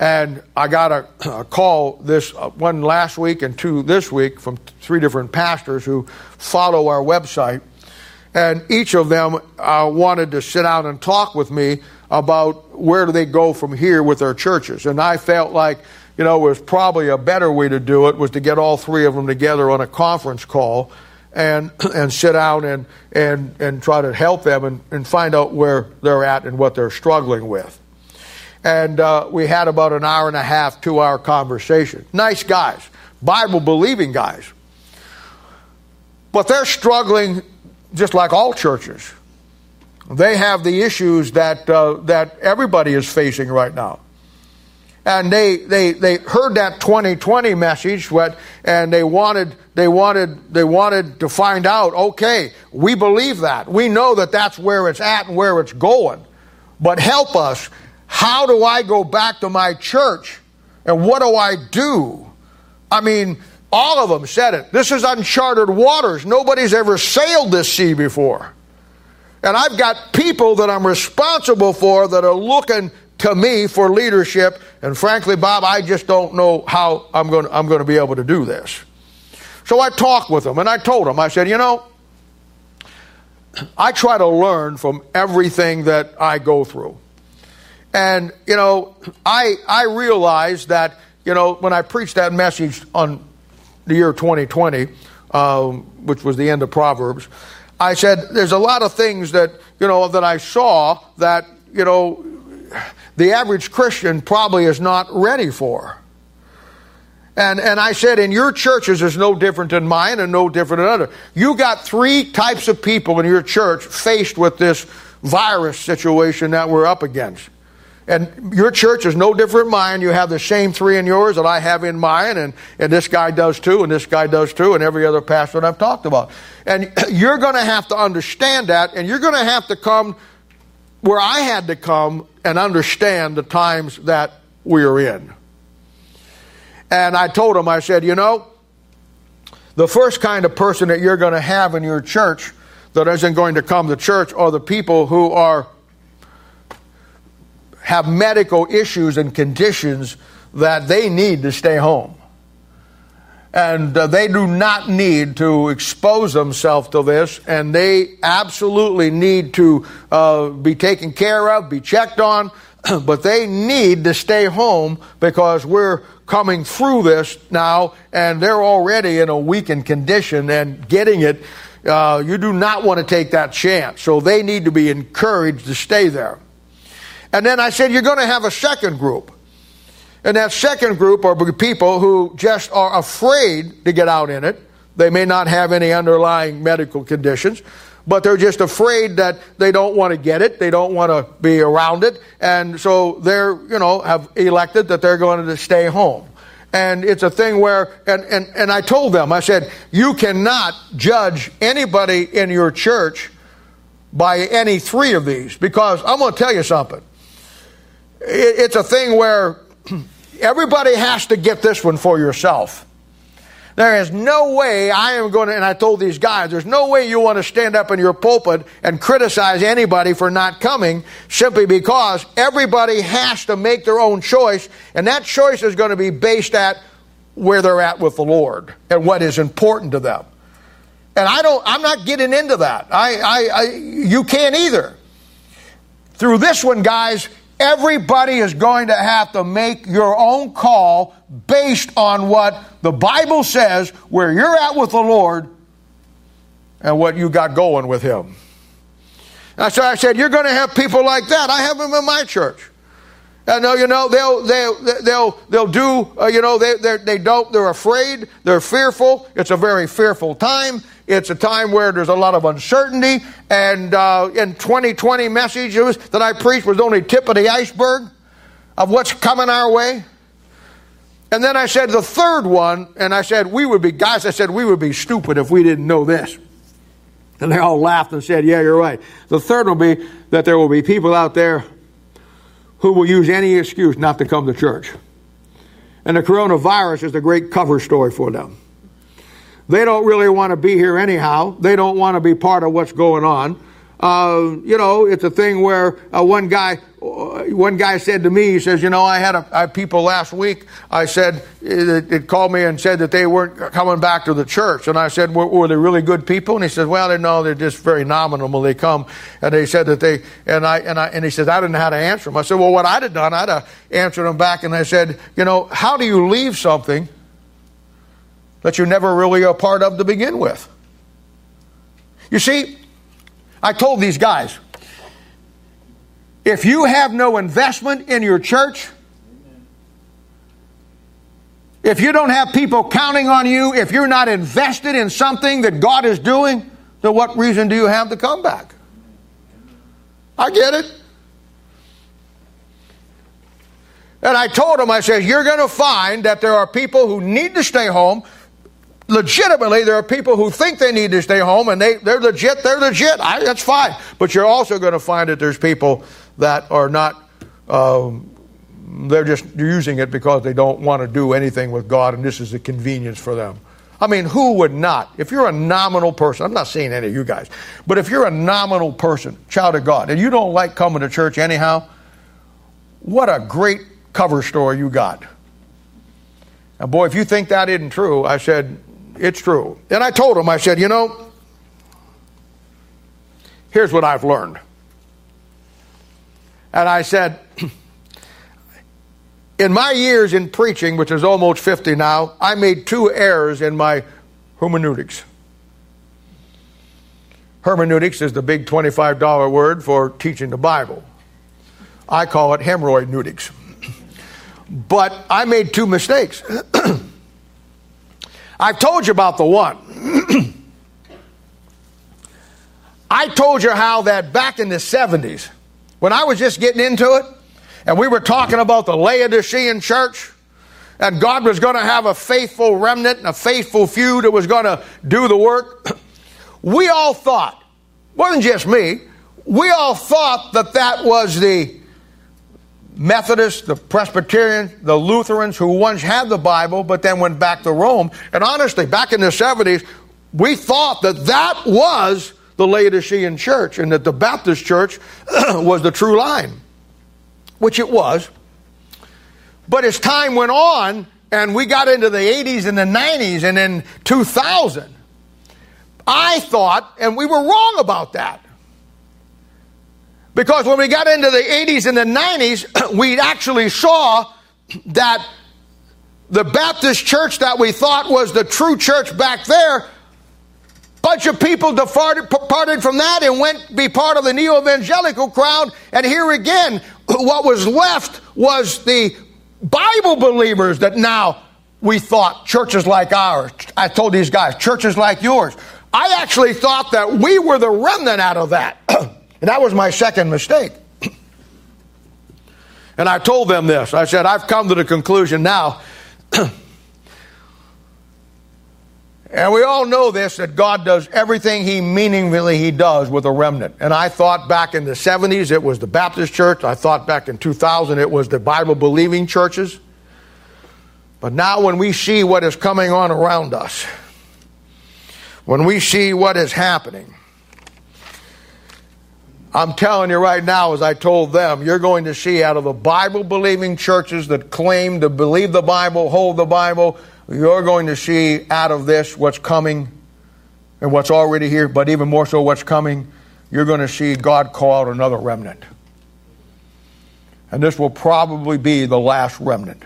S1: And I got a, a call this uh, one last week and two this week from three different pastors who follow our website and each of them uh, wanted to sit down and talk with me about where do they go from here with their churches. And I felt like, you know, it was probably a better way to do it was to get all three of them together on a conference call and [clears throat] and sit down and and and try to help them and, and find out where they're at and what they're struggling with. And uh, we had about an hour and a half, two hour conversation. Nice guys, Bible believing guys. But they're struggling just like all churches. They have the issues that, uh, that everybody is facing right now. And they, they, they heard that 2020 message, what, and they wanted, they, wanted, they wanted to find out okay, we believe that. We know that that's where it's at and where it's going. But help us. How do I go back to my church? And what do I do? I mean, all of them said it. This is uncharted waters. Nobody's ever sailed this sea before. And I've got people that I'm responsible for that are looking to me for leadership. And frankly, Bob, I just don't know how I'm going to, I'm going to be able to do this. So I talked with them and I told them, I said, you know, I try to learn from everything that I go through. And, you know, I, I realized that, you know, when I preached that message on the year 2020, um, which was the end of Proverbs, I said, there's a lot of things that, you know, that I saw that, you know, the average Christian probably is not ready for. And, and I said, in your churches is no different than mine and no different than other. You got three types of people in your church faced with this virus situation that we're up against. And your church is no different than mine. You have the same three in yours that I have in mine, and, and this guy does too, and this guy does too, and every other pastor that I've talked about. And [clears throat] you're going to have to understand that, and you're going to have to come where I had to come and understand the times that we are in. And I told him, I said, you know, the first kind of person that you're going to have in your church that isn't going to come to church are the people who are have medical issues and conditions that they need to stay home. And uh, they do not need to expose themselves to this, and they absolutely need to uh, be taken care of, be checked on, [clears throat] but they need to stay home because we're coming through this now, and they're already in a weakened condition and getting it. Uh, you do not want to take that chance. So they need to be encouraged to stay there. And then I said, You're going to have a second group. And that second group are people who just are afraid to get out in it. They may not have any underlying medical conditions, but they're just afraid that they don't want to get it. They don't want to be around it. And so they're, you know, have elected that they're going to stay home. And it's a thing where, and, and, and I told them, I said, you cannot judge anybody in your church by any three of these because I'm going to tell you something. It's a thing where everybody has to get this one for yourself. There is no way I am going to, and I told these guys, there's no way you want to stand up in your pulpit and criticize anybody for not coming simply because everybody has to make their own choice, and that choice is going to be based at where they're at with the Lord and what is important to them. And I don't, I'm not getting into that. I, I, I you can't either. Through this one, guys, Everybody is going to have to make your own call based on what the Bible says, where you're at with the Lord, and what you got going with Him. And so I said, You're going to have people like that. I have them in my church. And you know, they'll they'll they'll they'll do. Uh, you know, they they don't. They're afraid. They're fearful. It's a very fearful time. It's a time where there's a lot of uncertainty. And uh, in 2020 messages that I preached was only tip of the iceberg of what's coming our way. And then I said the third one, and I said we would be guys. I said we would be stupid if we didn't know this. And they all laughed and said, "Yeah, you're right." The third will be that there will be people out there who will use any excuse not to come to church. And the coronavirus is the great cover story for them. They don't really want to be here anyhow. They don't want to be part of what's going on. Uh, you know, it's a thing where uh, one guy, uh, one guy said to me, he says, you know, I had, a, I people last week. I said, it, it, called me and said that they weren't coming back to the church, and I said, were, were they really good people? And he said, well, they know they're just very nominal when they come. And they said that they, and I, and I, and he says, I didn't know how to answer them. I said, well, what I'd have done, I'd have answered them back, and I said, you know, how do you leave something? That you're never really a part of to begin with. You see, I told these guys if you have no investment in your church, if you don't have people counting on you, if you're not invested in something that God is doing, then what reason do you have to come back? I get it. And I told them, I said, you're going to find that there are people who need to stay home legitimately, there are people who think they need to stay home and they, they're legit, they're legit. I, that's fine. But you're also going to find that there's people that are not, um, they're just using it because they don't want to do anything with God and this is a convenience for them. I mean, who would not? If you're a nominal person, I'm not saying any of you guys, but if you're a nominal person, child of God, and you don't like coming to church anyhow, what a great cover story you got. And boy, if you think that isn't true, I said, it's true. And I told him, I said, you know, here's what I've learned. And I said, [clears throat] in my years in preaching, which is almost 50 now, I made two errors in my hermeneutics. Hermeneutics is the big $25 word for teaching the Bible. I call it hemorrhoid nudics. [clears throat] But I made two mistakes. [clears throat] I've told you about the one. [clears throat] I told you how that back in the 70s, when I was just getting into it, and we were talking about the Laodicean church, and God was going to have a faithful remnant and a faithful few that was going to do the work, [clears throat] we all thought, wasn't just me, we all thought that that was the Methodists, the Presbyterians, the Lutherans who once had the Bible but then went back to Rome. And honestly, back in the 70s, we thought that that was the Laodicean church and that the Baptist church [clears throat] was the true line, which it was. But as time went on and we got into the 80s and the 90s and in 2000, I thought, and we were wrong about that. Because when we got into the 80s and the 90s, [clears throat] we actually saw that the Baptist church that we thought was the true church back there, a bunch of people departed, from that and went to be part of the neo-evangelical crowd. And here again, [clears throat] what was left was the Bible believers that now we thought churches like ours. I told these guys, churches like yours. I actually thought that we were the remnant out of that. [clears throat] and that was my second mistake. [clears throat] and I told them this. I said, I've come to the conclusion now. [clears throat] and we all know this that God does everything He meaningfully He does with a remnant. And I thought back in the 70s it was the Baptist church. I thought back in 2000 it was the Bible believing churches. But now when we see what is coming on around us, when we see what is happening. I'm telling you right now, as I told them, you're going to see out of the Bible believing churches that claim to believe the Bible, hold the Bible, you're going to see out of this what's coming and what's already here, but even more so what's coming. You're going to see God call out another remnant. And this will probably be the last remnant.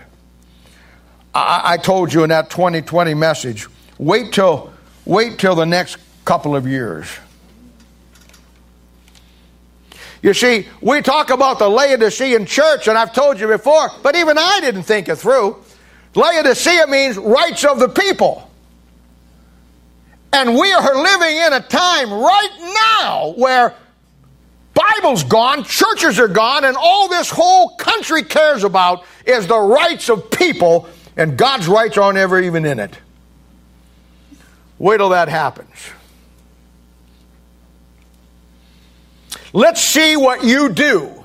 S1: I, I told you in that 2020 message wait till Wait till the next couple of years. You see, we talk about the Laodicean church, and I've told you before, but even I didn't think it through. Laodicea means rights of the people. And we are living in a time right now where Bible's gone, churches are gone, and all this whole country cares about is the rights of people, and God's rights aren't ever even in it. Wait till that happens. Let's see what you do.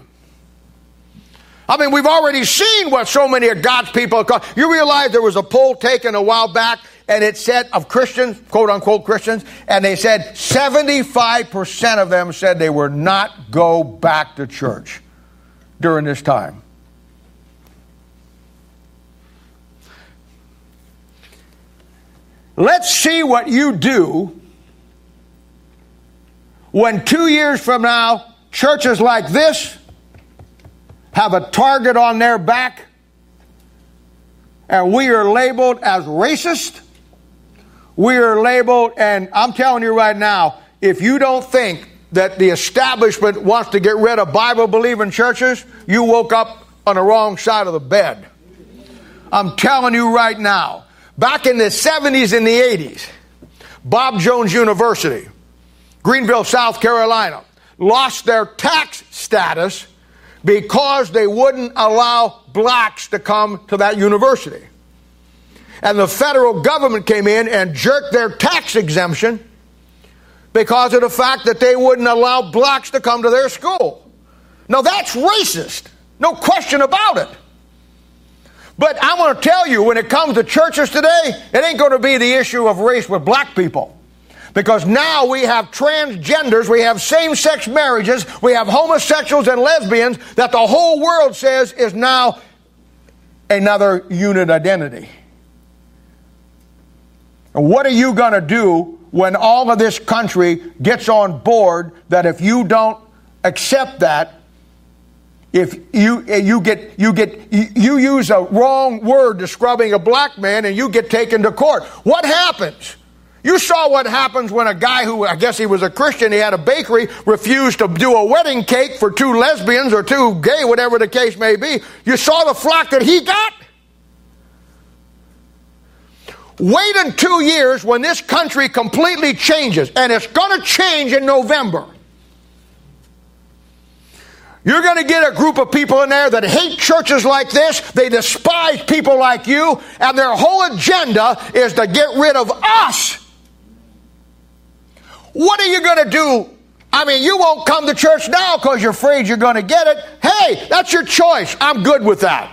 S1: I mean, we've already seen what so many of God's people. You realize there was a poll taken a while back and it said of Christians, quote unquote Christians, and they said 75% of them said they would not go back to church during this time. Let's see what you do when two years from now, churches like this have a target on their back and we are labeled as racist. We are labeled, and I'm telling you right now, if you don't think that the establishment wants to get rid of Bible believing churches, you woke up on the wrong side of the bed. I'm telling you right now. Back in the 70s and the 80s, Bob Jones University, Greenville, South Carolina, lost their tax status because they wouldn't allow blacks to come to that university. And the federal government came in and jerked their tax exemption because of the fact that they wouldn't allow blacks to come to their school. Now that's racist, no question about it. But I want to tell you, when it comes to churches today, it ain't going to be the issue of race with black people. Because now we have transgenders, we have same sex marriages, we have homosexuals and lesbians that the whole world says is now another unit identity. And what are you going to do when all of this country gets on board that if you don't accept that, if you eh, you get you get you use a wrong word describing a black man and you get taken to court what happens you saw what happens when a guy who i guess he was a christian he had a bakery refused to do a wedding cake for two lesbians or two gay whatever the case may be you saw the flock that he got wait in two years when this country completely changes and it's going to change in november you're going to get a group of people in there that hate churches like this. They despise people like you, and their whole agenda is to get rid of us. What are you going to do? I mean, you won't come to church now because you're afraid you're going to get it. Hey, that's your choice. I'm good with that.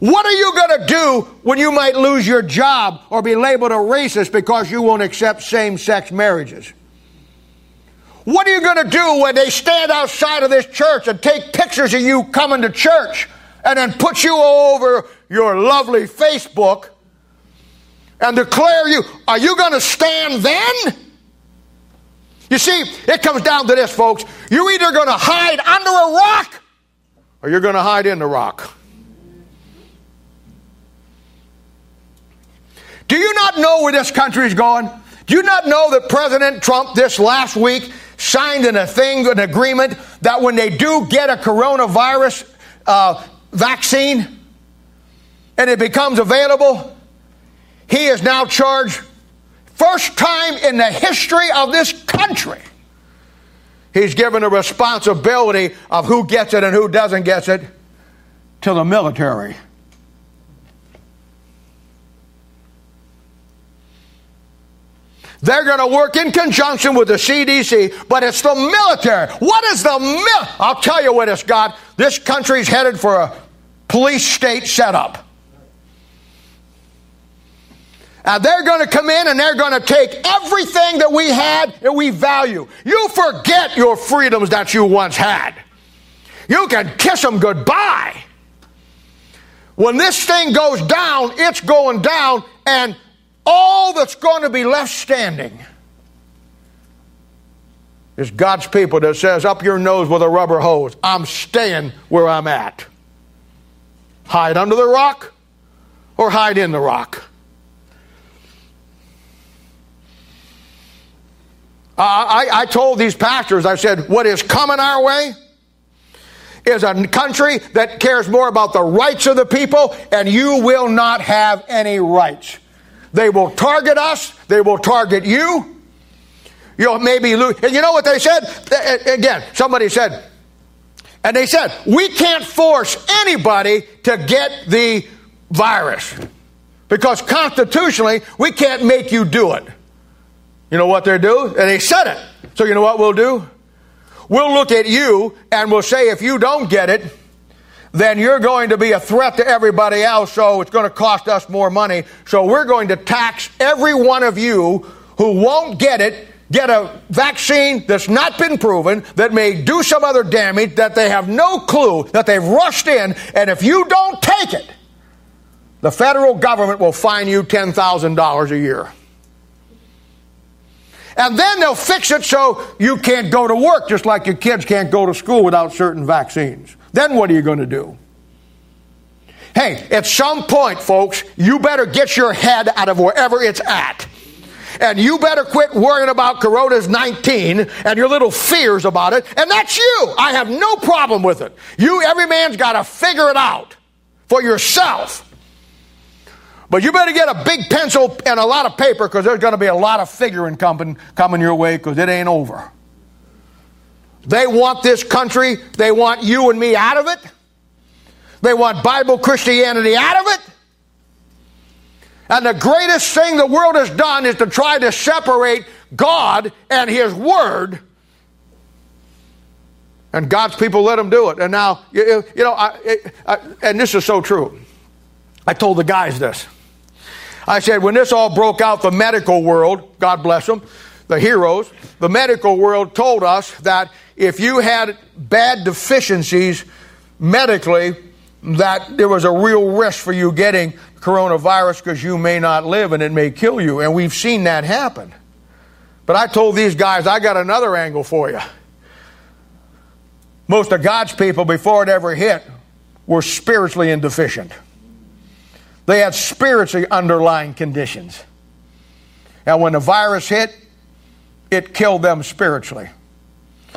S1: What are you going to do when you might lose your job or be labeled a racist because you won't accept same sex marriages? What are you going to do when they stand outside of this church and take pictures of you coming to church and then put you over your lovely Facebook and declare you? Are you going to stand then? You see, it comes down to this, folks. You're either going to hide under a rock or you're going to hide in the rock. Do you not know where this country is going? Do you not know that President Trump this last week signed in a thing, an agreement that when they do get a coronavirus uh, vaccine and it becomes available, he is now charged, first time in the history of this country, he's given a responsibility of who gets it and who doesn't get it to the military. They're going to work in conjunction with the CDC, but it's the military. What is the? I'll tell you what it's got. This country's headed for a police state setup. And they're going to come in and they're going to take everything that we had and we value. You forget your freedoms that you once had. You can kiss them goodbye. When this thing goes down, it's going down, and all that's going to be left standing is God's people that says, up your nose with a rubber hose, I'm staying where I'm at. Hide under the rock or hide in the rock. I, I told these pastors, I said, what is coming our way is a country that cares more about the rights of the people, and you will not have any rights. They will target us. They will target you. You'll maybe lose. And you know what they said? Again, somebody said, and they said, we can't force anybody to get the virus because constitutionally we can't make you do it. You know what they do? And they said it. So you know what we'll do? We'll look at you and we'll say, if you don't get it, then you're going to be a threat to everybody else, so it's going to cost us more money. So we're going to tax every one of you who won't get it, get a vaccine that's not been proven, that may do some other damage, that they have no clue, that they've rushed in, and if you don't take it, the federal government will fine you $10,000 a year. And then they'll fix it so you can't go to work, just like your kids can't go to school without certain vaccines. Then what are you going to do? Hey, at some point, folks, you better get your head out of wherever it's at. And you better quit worrying about Corona's 19 and your little fears about it. And that's you. I have no problem with it. You, every man's got to figure it out for yourself. But you better get a big pencil and a lot of paper because there's going to be a lot of figuring coming, coming your way because it ain't over. They want this country, they want you and me out of it. They want Bible Christianity out of it. And the greatest thing the world has done is to try to separate God and His Word. And God's people let them do it. And now, you, you know, I, I, and this is so true. I told the guys this. I said, when this all broke out, the medical world, God bless them, the heroes, the medical world told us that if you had bad deficiencies medically, that there was a real risk for you getting coronavirus because you may not live and it may kill you. And we've seen that happen. But I told these guys, I got another angle for you. Most of God's people, before it ever hit, were spiritually indeficient. They had spiritually underlying conditions. And when the virus hit, it killed them spiritually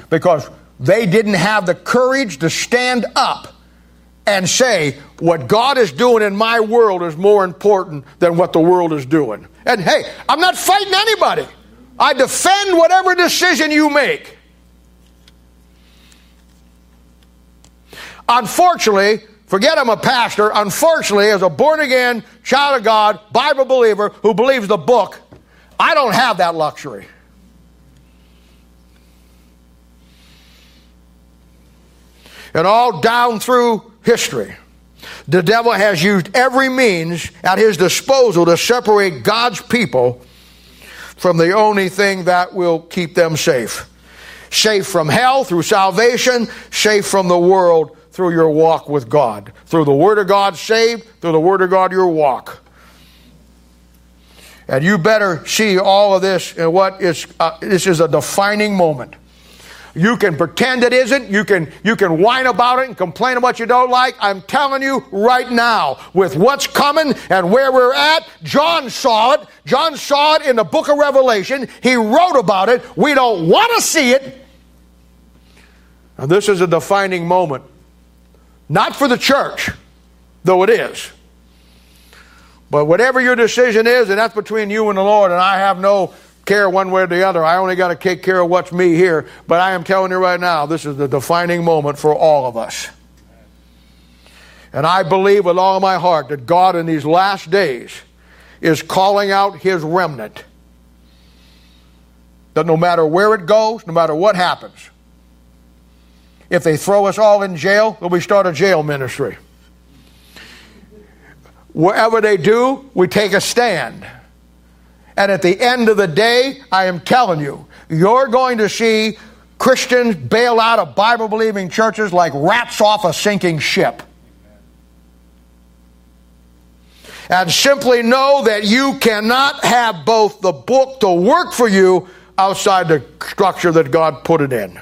S1: because they didn't have the courage to stand up and say, what God is doing in my world is more important than what the world is doing. And hey, I'm not fighting anybody. I defend whatever decision you make. Unfortunately, forget I'm a pastor, unfortunately, as a born again child of God, Bible believer who believes the book, I don't have that luxury. and all down through history. The devil has used every means at his disposal to separate God's people from the only thing that will keep them safe. Safe from hell through salvation, safe from the world through your walk with God. Through the Word of God saved, through the Word of God your walk. And you better see all of this and what is, uh, this is a defining moment You can pretend it isn't. You can, you can whine about it and complain about what you don't like. I'm telling you right now, with what's coming and where we're at, John saw it. John saw it in the book of Revelation. He wrote about it. We don't want to see it. And this is a defining moment. Not for the church, though it is. But whatever your decision is, and that's between you and the Lord, and I have no care one way or the other. I only got to take care of what's me here. But I am telling you right now, this is the defining moment for all of us. And I believe with all my heart that God in these last days is calling out his remnant. That no matter where it goes, no matter what happens, if they throw us all in jail, then we start a jail ministry. Wherever they do, we take a stand. And at the end of the day, I am telling you, you're going to see Christians bail out of Bible believing churches like rats off a sinking ship. And simply know that you cannot have both the book to work for you outside the structure that God put it in.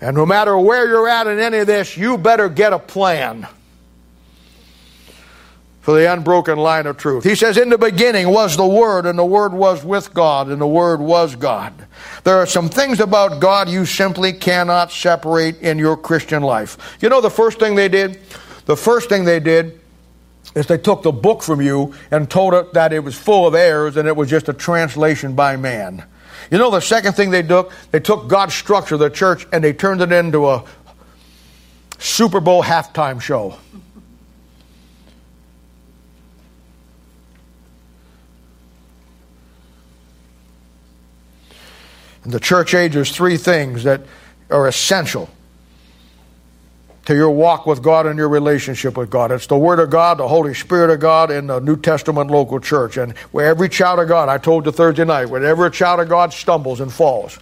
S1: And no matter where you're at in any of this, you better get a plan for the unbroken line of truth. He says, In the beginning was the Word, and the Word was with God, and the Word was God. There are some things about God you simply cannot separate in your Christian life. You know the first thing they did? The first thing they did is they took the book from you and told it that it was full of errors and it was just a translation by man. You know the second thing they took? They took God's structure, the church, and they turned it into a Super Bowl halftime show. In the church age, there's three things that are essential to your walk with God and your relationship with God. It's the Word of God, the Holy Spirit of God, and the New Testament local church. And where every child of God, I told you Thursday night, whenever a child of God stumbles and falls,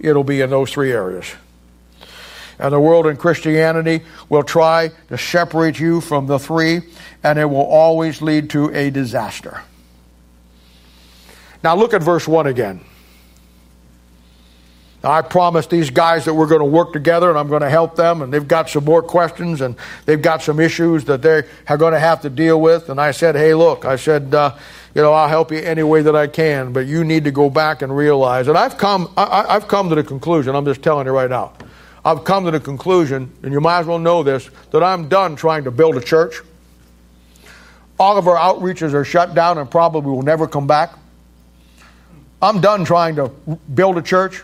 S1: it'll be in those three areas. And the world and Christianity will try to separate you from the three, and it will always lead to a disaster. Now look at verse 1 again. I promised these guys that we're going to work together and I'm going to help them, and they've got some more questions and they've got some issues that they are going to have to deal with. And I said, hey, look, I said, uh, you know, I'll help you any way that I can, but you need to go back and realize. And I've come, I, I've come to the conclusion. I'm just telling you right now. I've come to the conclusion, and you might as well know this, that I'm done trying to build a church. All of our outreaches are shut down and probably will never come back. I'm done trying to build a church.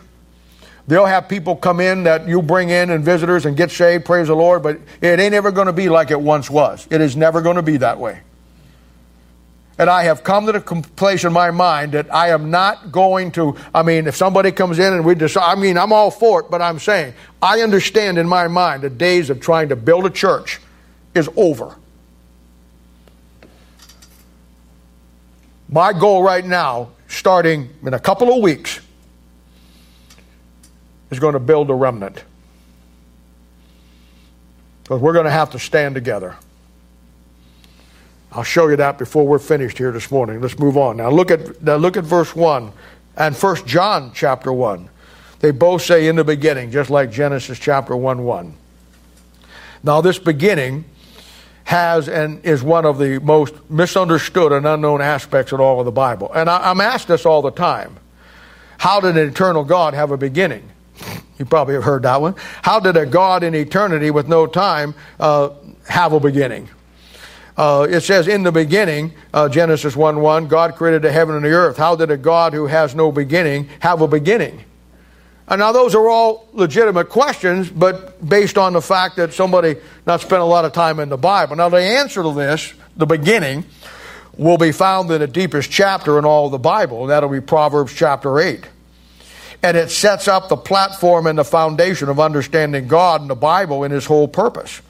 S1: They'll have people come in that you bring in and visitors and get saved, praise the Lord, but it ain't ever going to be like it once was. It is never going to be that way. And I have come to the place in my mind that I am not going to, I mean, if somebody comes in and we decide, I mean, I'm all for it, but I'm saying, I understand in my mind the days of trying to build a church is over. My goal right now, starting in a couple of weeks, is going to build a remnant. Because we're going to have to stand together. I'll show you that before we're finished here this morning. Let's move on. Now look at now look at verse 1 and First John chapter 1. They both say in the beginning, just like Genesis chapter 1 1. Now this beginning has and is one of the most misunderstood and unknown aspects of all of the Bible. And I, I'm asked this all the time. How did an eternal God have a beginning? You probably have heard that one. How did a God in eternity with no time uh, have a beginning? Uh, it says, in the beginning, uh, Genesis 1 1, God created the heaven and the earth. How did a God who has no beginning have a beginning? And now, those are all legitimate questions, but based on the fact that somebody not spent a lot of time in the Bible. Now, the answer to this, the beginning, will be found in the deepest chapter in all the Bible, and that'll be Proverbs chapter 8 and it sets up the platform and the foundation of understanding God and the Bible in His whole purpose.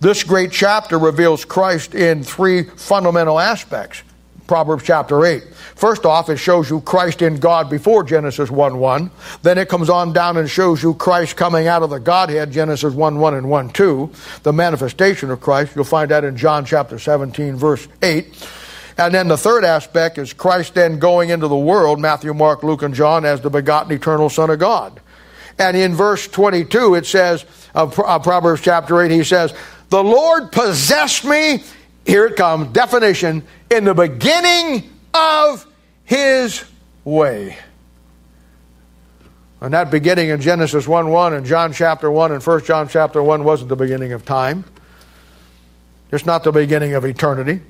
S1: This great chapter reveals Christ in three fundamental aspects. Proverbs chapter 8. First off, it shows you Christ in God before Genesis 1 1. Then it comes on down and shows you Christ coming out of the Godhead, Genesis 1 1 and 1 2. The manifestation of Christ. You'll find that in John chapter 17, verse 8. And then the third aspect is Christ then going into the world, Matthew, Mark, Luke, and John, as the begotten eternal Son of God. And in verse 22, it says, uh, of uh, Proverbs chapter 8, he says, The Lord possessed me, here it comes, definition, in the beginning of his way. And that beginning in Genesis 1 1 and John chapter 1 and 1 John chapter 1 wasn't the beginning of time. It's not the beginning of eternity,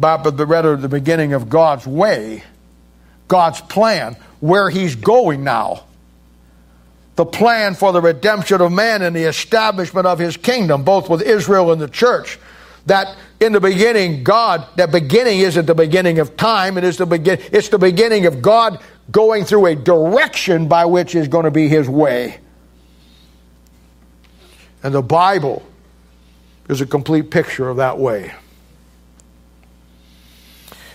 S1: but, rather the beginning of God's way, God's plan, where He's going now. The plan for the redemption of man and the establishment of His kingdom, both with Israel and the church. That in the beginning, God, that beginning isn't the beginning of time, it is the begin, it's the beginning of God going through a direction by which is going to be His way. And the Bible is a complete picture of that way.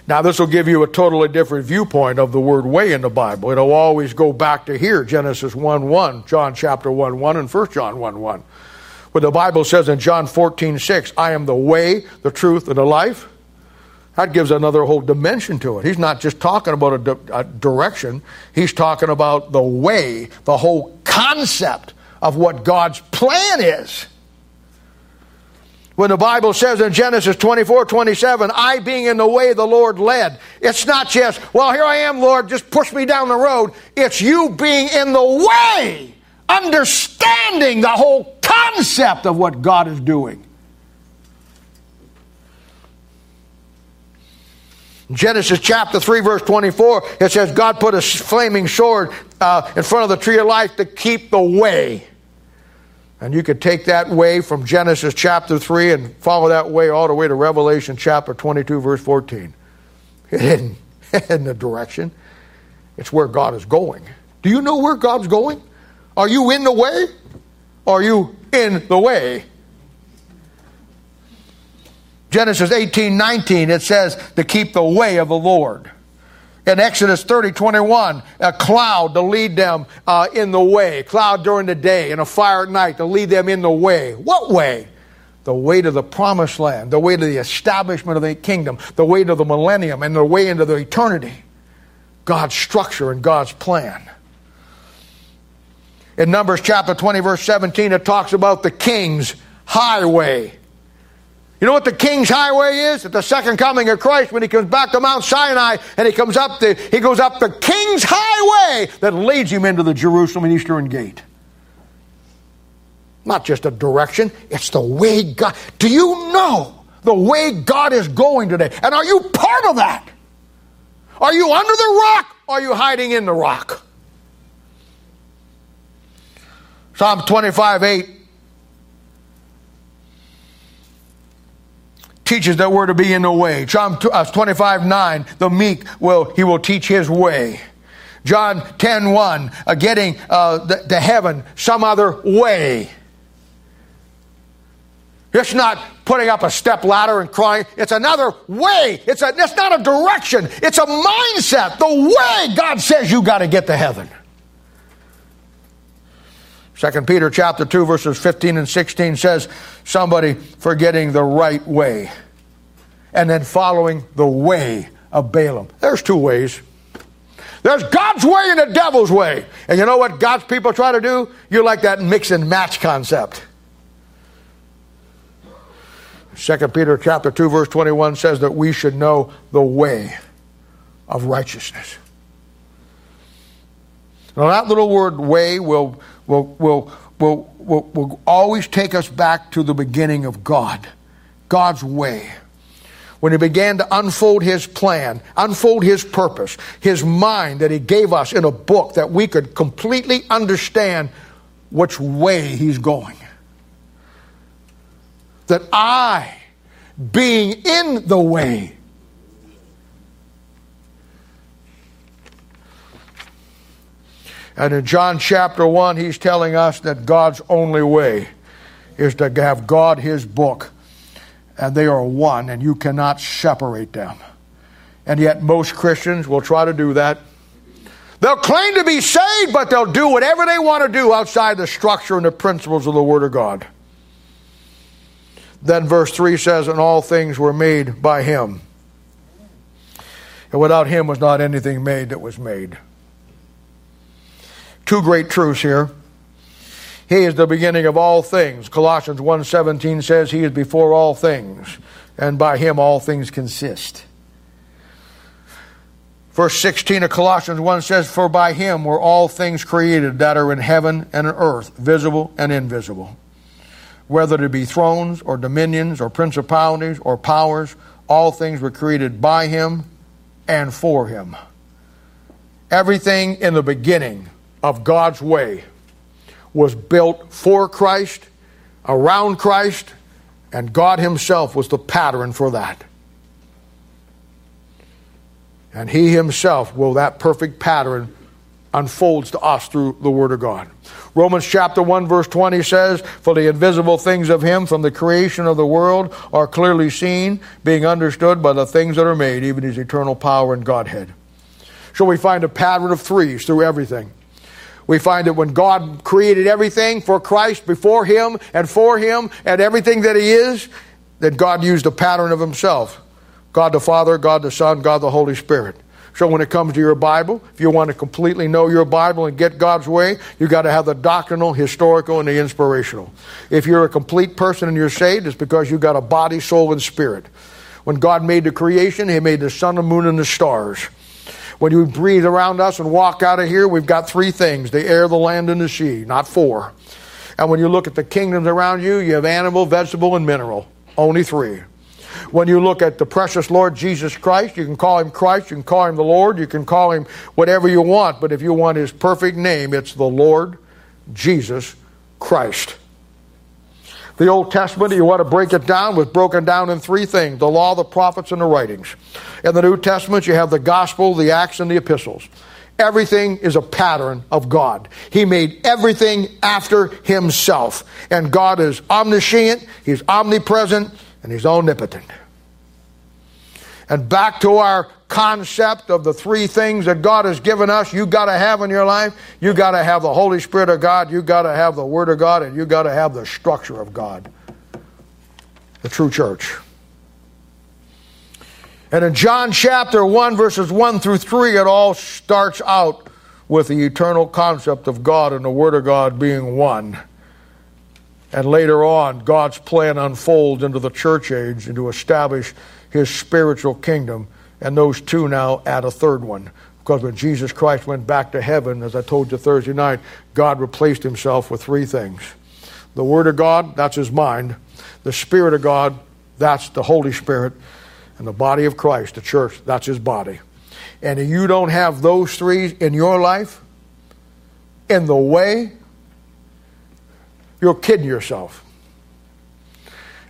S1: Now, this will give you a totally different viewpoint of the word way in the Bible. It'll always go back to here Genesis 1 1, John chapter 1 1, and 1 John 1 1. Where the Bible says in John 14 6, I am the way, the truth, and the life. That gives another whole dimension to it. He's not just talking about a, di- a direction, he's talking about the way, the whole concept of what God's plan is. When the Bible says in Genesis 24, 27, I being in the way the Lord led, it's not just, well, here I am, Lord, just push me down the road. It's you being in the way, understanding the whole concept of what God is doing. Genesis chapter 3, verse 24, it says, God put a flaming sword uh, in front of the tree of life to keep the way. And you could take that way from Genesis chapter 3 and follow that way all the way to Revelation chapter 22, verse 14. It isn't, [laughs] in the direction, it's where God is going. Do you know where God's going? Are you in the way? Are you in the way? Genesis 18, 19, it says to keep the way of the Lord. In Exodus 30, 21, a cloud to lead them uh, in the way, cloud during the day, and a fire at night to lead them in the way. What way? The way to the promised land, the way to the establishment of the kingdom, the way to the millennium, and the way into the eternity. God's structure and God's plan. In Numbers chapter 20, verse 17, it talks about the king's highway. You know what the King's Highway is? At the second coming of Christ, when he comes back to Mount Sinai and he comes up the, he goes up the King's Highway that leads him into the Jerusalem and Eastern Gate. Not just a direction, it's the way God. Do you know the way God is going today? And are you part of that? Are you under the rock or are you hiding in the rock? Psalm 25 8 teaches that we're to be in the way. Psalm uh, 25, 9, the meek will, he will teach his way. John 10, 1, uh, getting uh, to heaven some other way. It's not putting up a step ladder and crying. It's another way. It's, a, it's not a direction. It's a mindset. The way God says you got to get to heaven. 2 Peter chapter 2 verses 15 and 16 says somebody forgetting the right way and then following the way of Balaam. There's two ways. There's God's way and the devil's way. And you know what God's people try to do? You like that mix and match concept. 2 Peter chapter 2 verse 21 says that we should know the way of righteousness. Now that little word way will will, will, will, will, will always take us back to the beginning of God, God's way. When he began to unfold his plan, unfold his purpose, his mind that he gave us in a book that we could completely understand which way he's going. That I, being in the way, And in John chapter 1, he's telling us that God's only way is to have God his book. And they are one, and you cannot separate them. And yet, most Christians will try to do that. They'll claim to be saved, but they'll do whatever they want to do outside the structure and the principles of the Word of God. Then verse 3 says, And all things were made by Him. And without him was not anything made that was made. Two great truths here. He is the beginning of all things. Colossians 1:17 says he is before all things, and by him all things consist. Verse 16 of Colossians 1 says, For by him were all things created that are in heaven and in earth, visible and invisible. Whether it be thrones or dominions or principalities or powers, all things were created by him and for him. Everything in the beginning of God's way was built for Christ, around Christ, and God Himself was the pattern for that. And He Himself will, that perfect pattern unfolds to us through the Word of God. Romans chapter 1, verse 20 says, For the invisible things of Him from the creation of the world are clearly seen, being understood by the things that are made, even His eternal power and Godhead. So we find a pattern of threes through everything. We find that when God created everything for Christ, before Him and for Him, and everything that He is, that God used a pattern of Himself God the Father, God the Son, God the Holy Spirit. So when it comes to your Bible, if you want to completely know your Bible and get God's way, you've got to have the doctrinal, historical, and the inspirational. If you're a complete person and you're saved, it's because you've got a body, soul, and spirit. When God made the creation, He made the sun, the moon, and the stars. When you breathe around us and walk out of here, we've got three things the air, the land, and the sea, not four. And when you look at the kingdoms around you, you have animal, vegetable, and mineral. Only three. When you look at the precious Lord Jesus Christ, you can call him Christ, you can call him the Lord, you can call him whatever you want, but if you want his perfect name, it's the Lord Jesus Christ. The Old Testament, you want to break it down, was broken down in three things the law, the prophets, and the writings. In the New Testament, you have the gospel, the acts, and the epistles. Everything is a pattern of God. He made everything after Himself. And God is omniscient, He's omnipresent, and He's omnipotent. And back to our concept of the three things that God has given us, you got to have in your life. You got to have the Holy Spirit of God, you got to have the Word of God, and you got to have the structure of God. The true church. And in John chapter 1, verses 1 through 3, it all starts out with the eternal concept of God and the Word of God being one. And later on, God's plan unfolds into the church age and to establish his spiritual kingdom. And those two now add a third one. Because when Jesus Christ went back to heaven, as I told you Thursday night, God replaced himself with three things the Word of God, that's his mind, the Spirit of God, that's the Holy Spirit, and the body of Christ, the church, that's his body. And if you don't have those three in your life, in the way you're kidding yourself.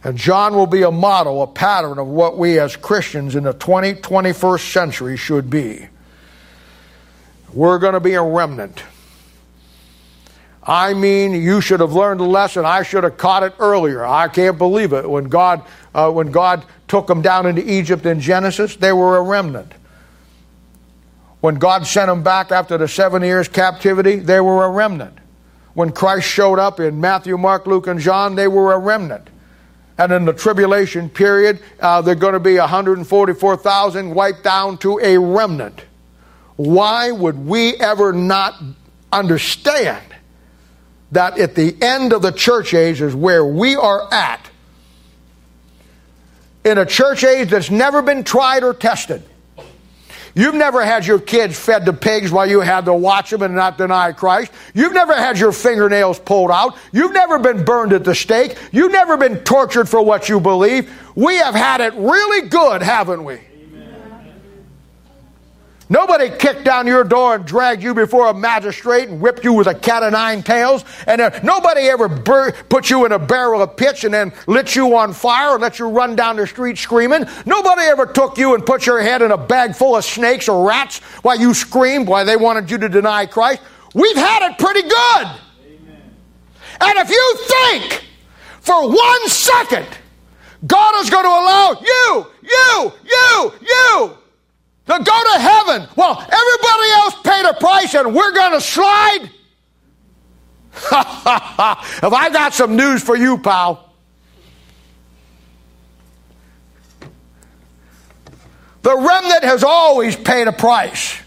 S1: And John will be a model, a pattern of what we as Christians in the 20, 21st century should be. We're going to be a remnant. I mean, you should have learned the lesson. I should have caught it earlier. I can't believe it. When God, uh, when God took them down into Egypt in Genesis, they were a remnant. When God sent them back after the seven years captivity, they were a remnant when Christ showed up in Matthew, Mark, Luke, and John, they were a remnant. And in the tribulation period, uh, they're going to be 144,000 wiped down to a remnant. Why would we ever not understand that at the end of the church age is where we are at? In a church age that's never been tried or tested You've never had your kids fed to pigs while you had to watch them and not deny Christ. You've never had your fingernails pulled out. You've never been burned at the stake. You've never been tortured for what you believe. We have had it really good, haven't we? Nobody kicked down your door and dragged you before a magistrate and whipped you with a cat of nine tails. And uh, nobody ever bur- put you in a barrel of pitch and then lit you on fire and let you run down the street screaming. Nobody ever took you and put your head in a bag full of snakes or rats while you screamed while they wanted you to deny Christ. We've had it pretty good. Amen. And if you think for one second God is going to allow you, you, you, you, to go to heaven. Well, everybody else paid a price and we're going to slide. [laughs] Have I got some news for you, pal? The remnant has always paid a price.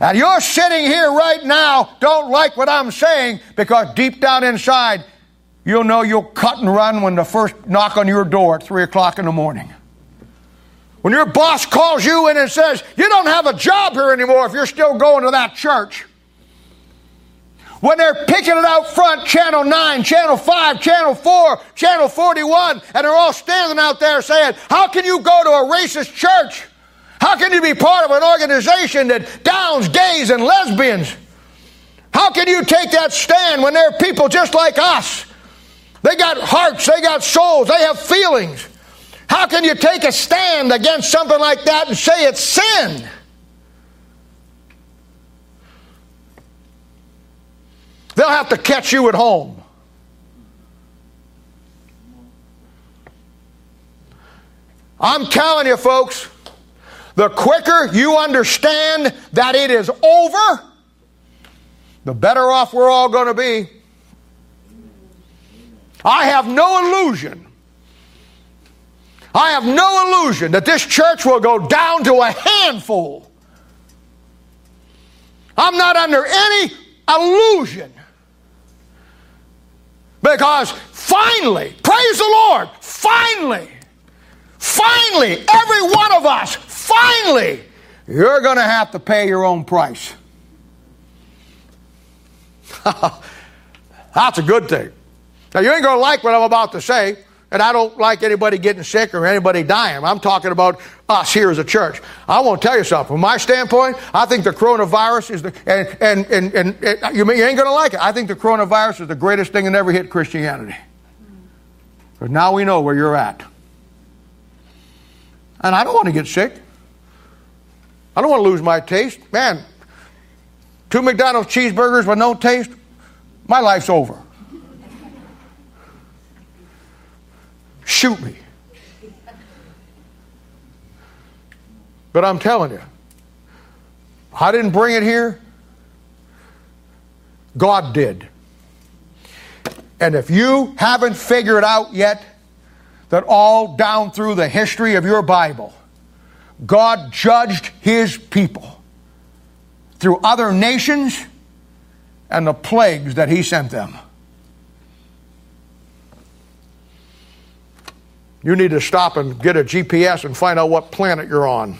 S1: And you're sitting here right now, don't like what I'm saying, because deep down inside, you'll know you'll cut and run when the first knock on your door at 3 o'clock in the morning. When your boss calls you in and says, You don't have a job here anymore if you're still going to that church. When they're picking it out front, Channel 9, Channel 5, Channel 4, Channel 41, and they're all standing out there saying, How can you go to a racist church? How can you be part of an organization that downs gays and lesbians? How can you take that stand when there are people just like us? They got hearts, they got souls, they have feelings. How can you take a stand against something like that and say it's sin? They'll have to catch you at home. I'm telling you, folks, the quicker you understand that it is over, the better off we're all going to be. I have no illusion. I have no illusion that this church will go down to a handful. I'm not under any illusion. Because finally, praise the Lord, finally, finally, every one of us Finally, you're going to have to pay your own price. [laughs] That's a good thing. Now, you ain't going to like what I'm about to say, and I don't like anybody getting sick or anybody dying. I'm talking about us here as a church. I won't tell you something. From my standpoint, I think the coronavirus is the, and, and, and, and, and you, you ain't going to like it. I think the coronavirus is the greatest thing that ever hit Christianity. Because now we know where you're at. And I don't want to get sick. I don't want to lose my taste. Man, two McDonald's cheeseburgers with no taste, my life's over. Shoot me. But I'm telling you, I didn't bring it here. God did. And if you haven't figured out yet that all down through the history of your Bible, God judged his people through other nations and the plagues that he sent them. You need to stop and get a GPS and find out what planet you're on.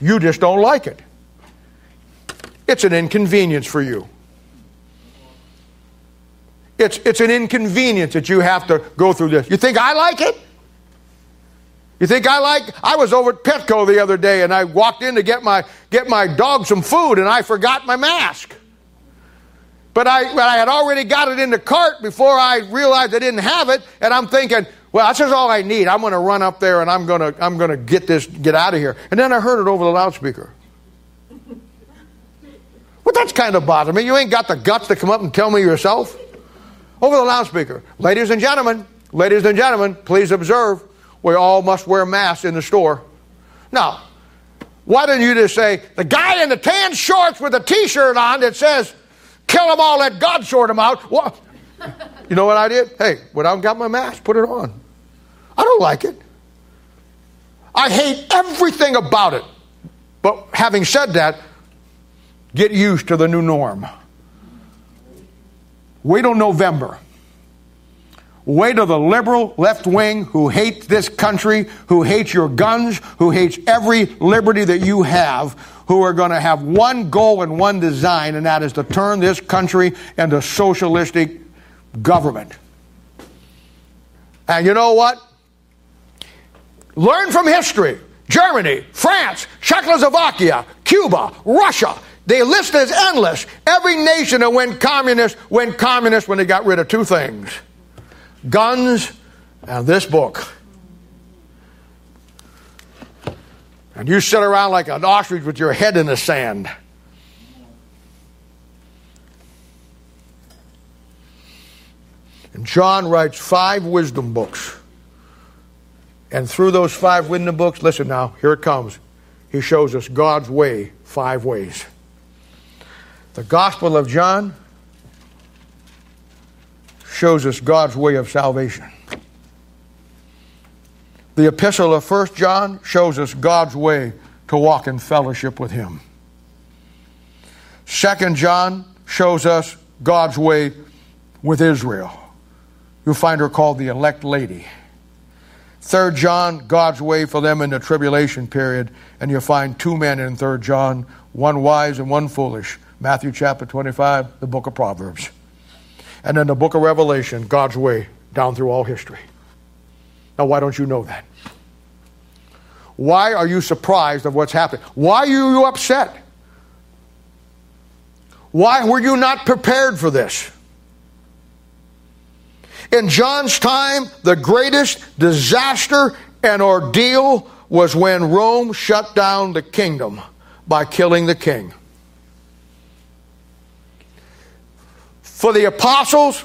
S1: You just don't like it. It's an inconvenience for you. It's, it's an inconvenience that you have to go through this. You think I like it? You think I like? I was over at Petco the other day and I walked in to get my get my dog some food and I forgot my mask. But I, but I had already got it in the cart before I realized I didn't have it, and I'm thinking, well, that's just all I need. I'm going to run up there and I'm going to I'm going to get this get out of here. And then I heard it over the loudspeaker. Well, that's kind of bothering me. You ain't got the guts to come up and tell me yourself over the loudspeaker, ladies and gentlemen, ladies and gentlemen, please observe we all must wear masks in the store. Now, why didn't you just say, the guy in the tan shorts with a t shirt on that says, kill them all, let God sort them out? What? [laughs] You know what I did? Hey, when I got my mask, put it on. I don't like it. I hate everything about it. But having said that, get used to the new norm. Wait till November. Wait till the liberal left wing who hates this country, who hates your guns, who hates every liberty that you have, who are going to have one goal and one design, and that is to turn this country into socialistic government. And you know what? Learn from history. Germany, France, Czechoslovakia, Cuba, Russia. The list is endless. Every nation that went communist went communist when they got rid of two things guns, and this book. And you sit around like an ostrich with your head in the sand. And John writes five wisdom books. And through those five wisdom books, listen now, here it comes. He shows us God's way five ways. The Gospel of John, shows us God's way of salvation. The epistle of 1 John shows us God's way to walk in fellowship with Him. 2 John shows us God's way with Israel. You'll find her called the elect lady. Third John, God's way for them in the tribulation period, and you'll find two men in Third John, one wise and one foolish. Matthew chapter 25, the book of Proverbs. And then the book of Revelation, God's way down through all history. Now, why don't you know that? Why are you surprised of what's happening? Why are you upset? Why were you not prepared for this? In John's time, the greatest disaster and ordeal was when Rome shut down the kingdom by killing the king. For the apostles,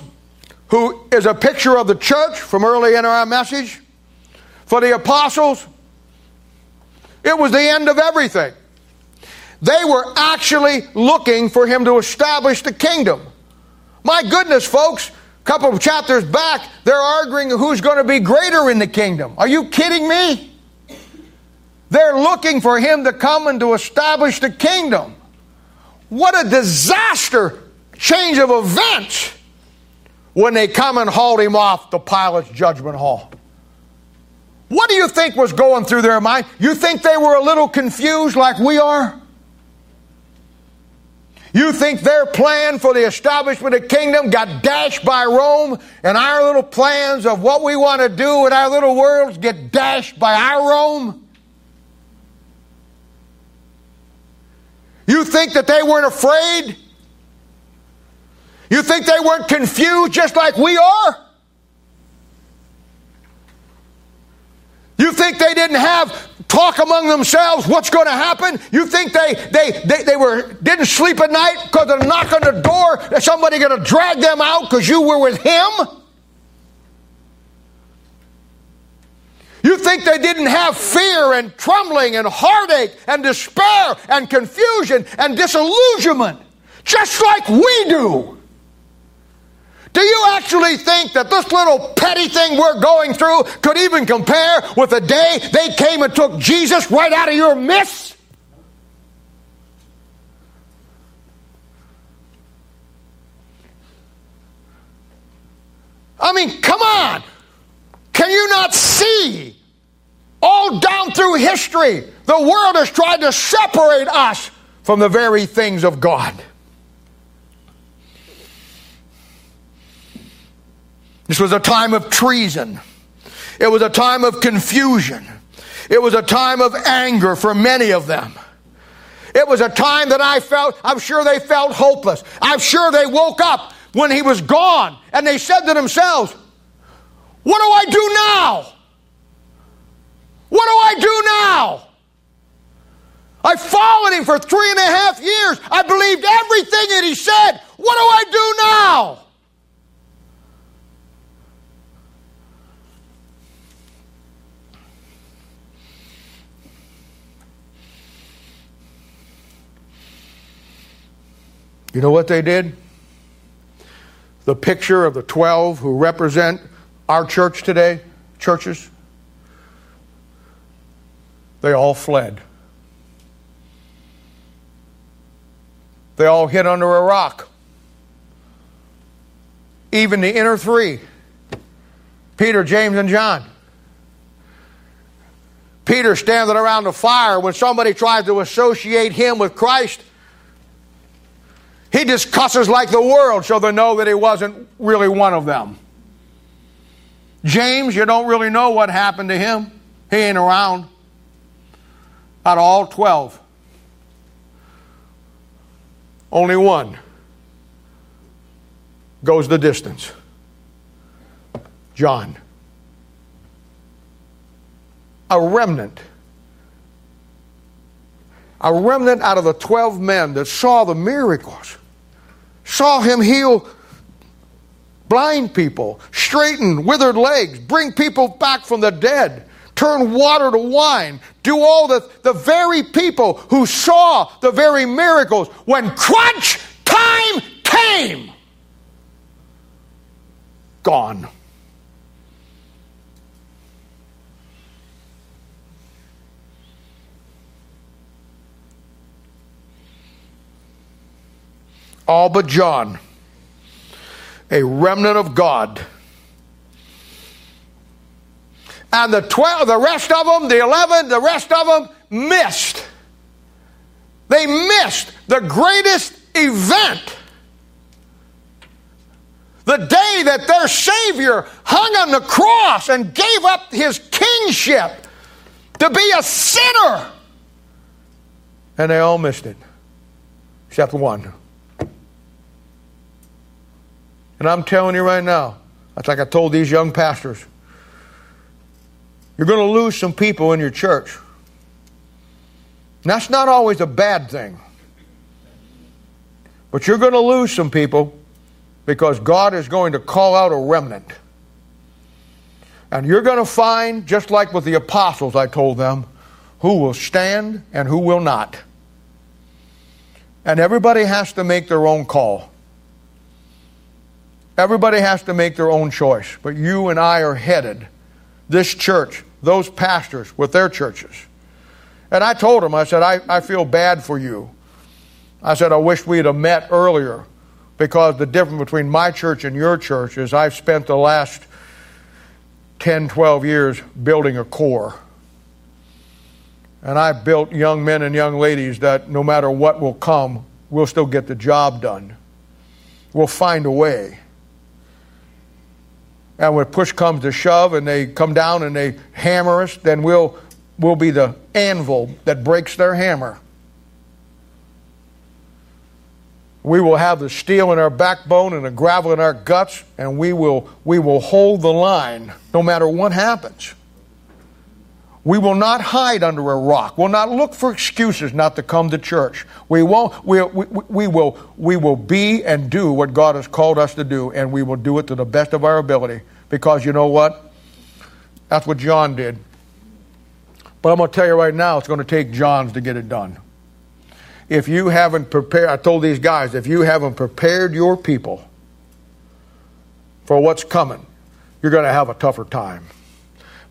S1: who is a picture of the church from early in our message, for the apostles, it was the end of everything. They were actually looking for him to establish the kingdom. My goodness, folks, couple of chapters back, they're arguing who's going to be greater in the kingdom. Are you kidding me? They're looking for him to come and to establish the kingdom. What a disaster change of events when they come and hauled him off the Pilate's judgment hall. What do you think was going through their mind? You think they were a little confused like we are? You think their plan for the establishment of kingdom got dashed by Rome, and our little plans of what we want to do in our little worlds get dashed by our Rome? You think that they weren't afraid? You think they weren't confused just like we are? You think they didn't have talk among themselves what's going to happen? You think they, they, they, they were, didn't sleep at night because they're knocking the door? Is somebody going to drag them out because you were with him? You think they didn't have fear and trembling and heartache and despair and confusion and disillusionment, just like we do? Do you actually think that this little petty thing we're going through could even compare with the day they came and took Jesus right out of your midst? I mean, come on. Can you not see? All down through history, the world has tried to separate us from the very things of God. This was a time of treason. It was a time of confusion. It was a time of anger for many of them. It was a time that I felt, I'm sure they felt hopeless. I'm sure they woke up when he was gone and they said to themselves, What do I do now? What do I do now? I followed him for three and a half years. I believed everything that he said. What do I do now? You know what they did? The picture of the 12 who represent our church today, churches, they all fled. They all hid under a rock. Even the inner three Peter, James, and John. Peter standing around the fire when somebody tried to associate him with Christ he just cusses like the world so they know that he wasn't really one of them. James, you don't really know what happened to him. He ain't around. Out of all 12, only one goes the distance John. A remnant a remnant out of the 12 men that saw the miracles, saw him heal blind people, straighten withered legs, bring people back from the dead, turn water to wine, do all the, the very people who saw the very miracles when crunch time came. Gone. All but John, a remnant of God. And the 12, the rest of them, the 11, the rest of them missed. They missed the greatest event. The day that their Savior hung on the cross and gave up his kingship to be a sinner. And they all missed it, except one. And I'm telling you right now, that's like I told these young pastors. You're going to lose some people in your church. And that's not always a bad thing. But you're going to lose some people because God is going to call out a remnant. And you're going to find, just like with the apostles, I told them, who will stand and who will not. And everybody has to make their own call. Everybody has to make their own choice. But you and I are headed, this church, those pastors with their churches. And I told them, I said, I, I feel bad for you. I said, I wish we'd have met earlier because the difference between my church and your church is I've spent the last 10, 12 years building a core. And I've built young men and young ladies that no matter what will come, we'll still get the job done. We'll find a way. And when push comes to shove and they come down and they hammer us, then we'll, we'll be the anvil that breaks their hammer. We will have the steel in our backbone and the gravel in our guts, and we will, we will hold the line no matter what happens. We will not hide under a rock. We'll not look for excuses not to come to church. We, won't, we, we, we, will, we will be and do what God has called us to do, and we will do it to the best of our ability. Because you know what? That's what John did. But I'm going to tell you right now, it's going to take John's to get it done if you haven't prepared, I told these guys, if you haven't prepared your people for what's coming, you're going to have a tougher time.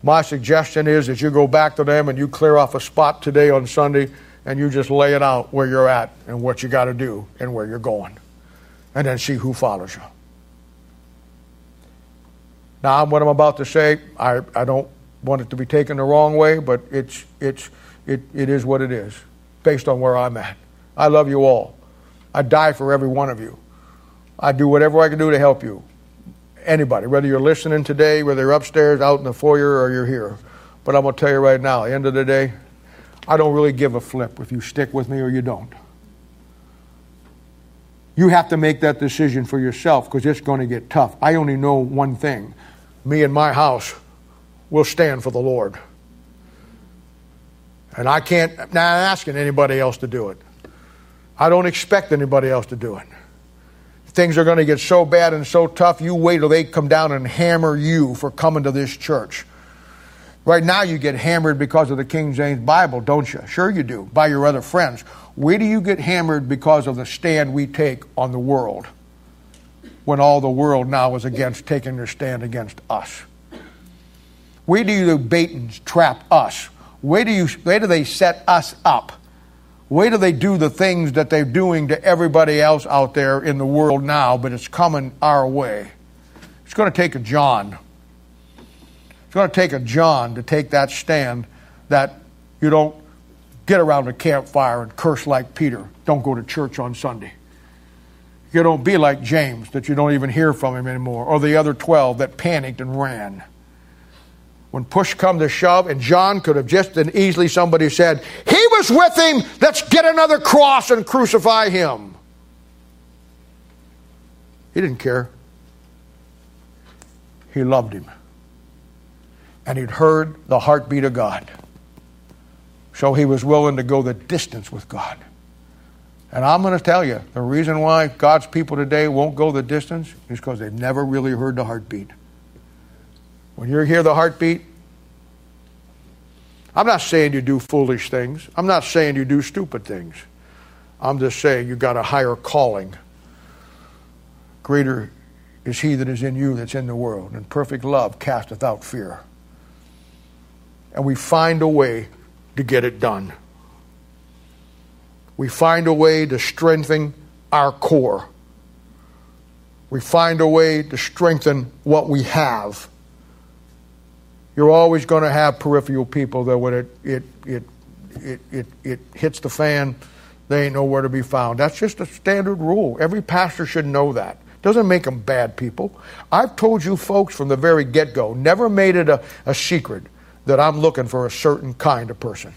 S1: My suggestion is that you go back to them and you clear off a spot today on Sunday and you just lay it out where you're at and what you got to do and where you're going. And then see who follows you. Now, what I'm about to say, I, I don't want it to be taken the wrong way, but it's, it's, it, it is what it is based on where I'm at. I love you all. I die for every one of you. I do whatever I can do to help you. Anybody, whether you're listening today, whether you're upstairs, out in the foyer, or you're here. But I'm going to tell you right now, end of the day, I don't really give a flip if you stick with me or you don't. You have to make that decision for yourself because it's going to get tough. I only know one thing me and my house will stand for the Lord. And I can't, not asking anybody else to do it. I don't expect anybody else to do it. Things are going to get so bad and so tough, you wait till they come down and hammer you for coming to this church. Right now, you get hammered because of the King James Bible, don't you? Sure, you do, by your other friends. Where do you get hammered because of the stand we take on the world when all the world now is against taking their stand against us? Where do you bait and trap us? Where do, you, where do they set us up? Wait till they do the things that they're doing to everybody else out there in the world now, but it's coming our way. It's going to take a John. It's going to take a John to take that stand that you don't get around a campfire and curse like Peter. Don't go to church on Sunday. You don't be like James, that you don't even hear from him anymore, or the other 12 that panicked and ran when push come to shove, and John could have just and easily somebody said, He with him, let's get another cross and crucify him. He didn't care. He loved him. And he'd heard the heartbeat of God. So he was willing to go the distance with God. And I'm going to tell you the reason why God's people today won't go the distance is because they've never really heard the heartbeat. When you hear the heartbeat, I'm not saying you do foolish things. I'm not saying you do stupid things. I'm just saying you got a higher calling. Greater is he that is in you that's in the world, and perfect love casteth out fear. And we find a way to get it done. We find a way to strengthen our core. We find a way to strengthen what we have. You're always going to have peripheral people that when it, it, it, it, it, it hits the fan, they ain't nowhere to be found. That's just a standard rule. Every pastor should know that. Doesn't make them bad people. I've told you folks from the very get go, never made it a, a secret that I'm looking for a certain kind of person.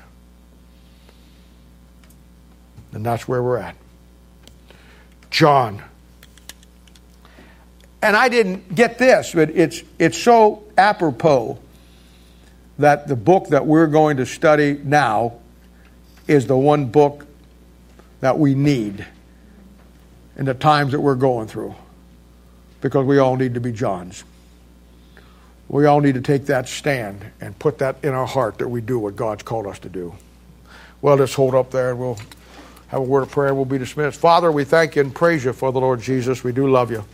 S1: And that's where we're at. John. And I didn't get this, but it's, it's so apropos that the book that we're going to study now is the one book that we need in the times that we're going through because we all need to be Johns. We all need to take that stand and put that in our heart that we do what God's called us to do. Well, let's hold up there and we'll have a word of prayer we'll be dismissed. Father, we thank you and praise you for the Lord Jesus. We do love you.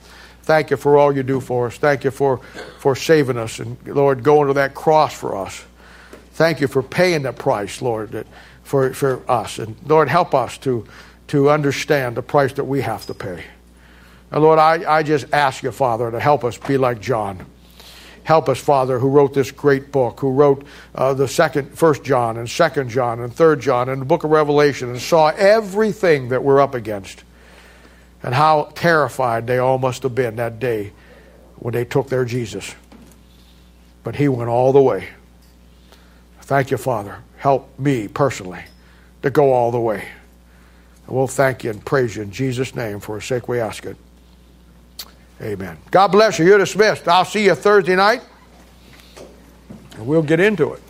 S1: Thank you for all you do for us. Thank you for, for saving us and, Lord, going to that cross for us. Thank you for paying the price, Lord, that, for, for us. And Lord, help us to, to understand the price that we have to pay. And Lord, I, I just ask you, Father, to help us be like John. Help us, Father, who wrote this great book, who wrote uh, the second, First John and Second John and Third John and the Book of Revelation, and saw everything that we're up against, and how terrified they all must have been that day when they took their Jesus. But He went all the way. Thank you, Father. Help me personally to go all the way. And we'll thank you and praise you in Jesus' name. For a sake, we ask it. Amen. God bless you. You're dismissed. I'll see you Thursday night, and we'll get into it.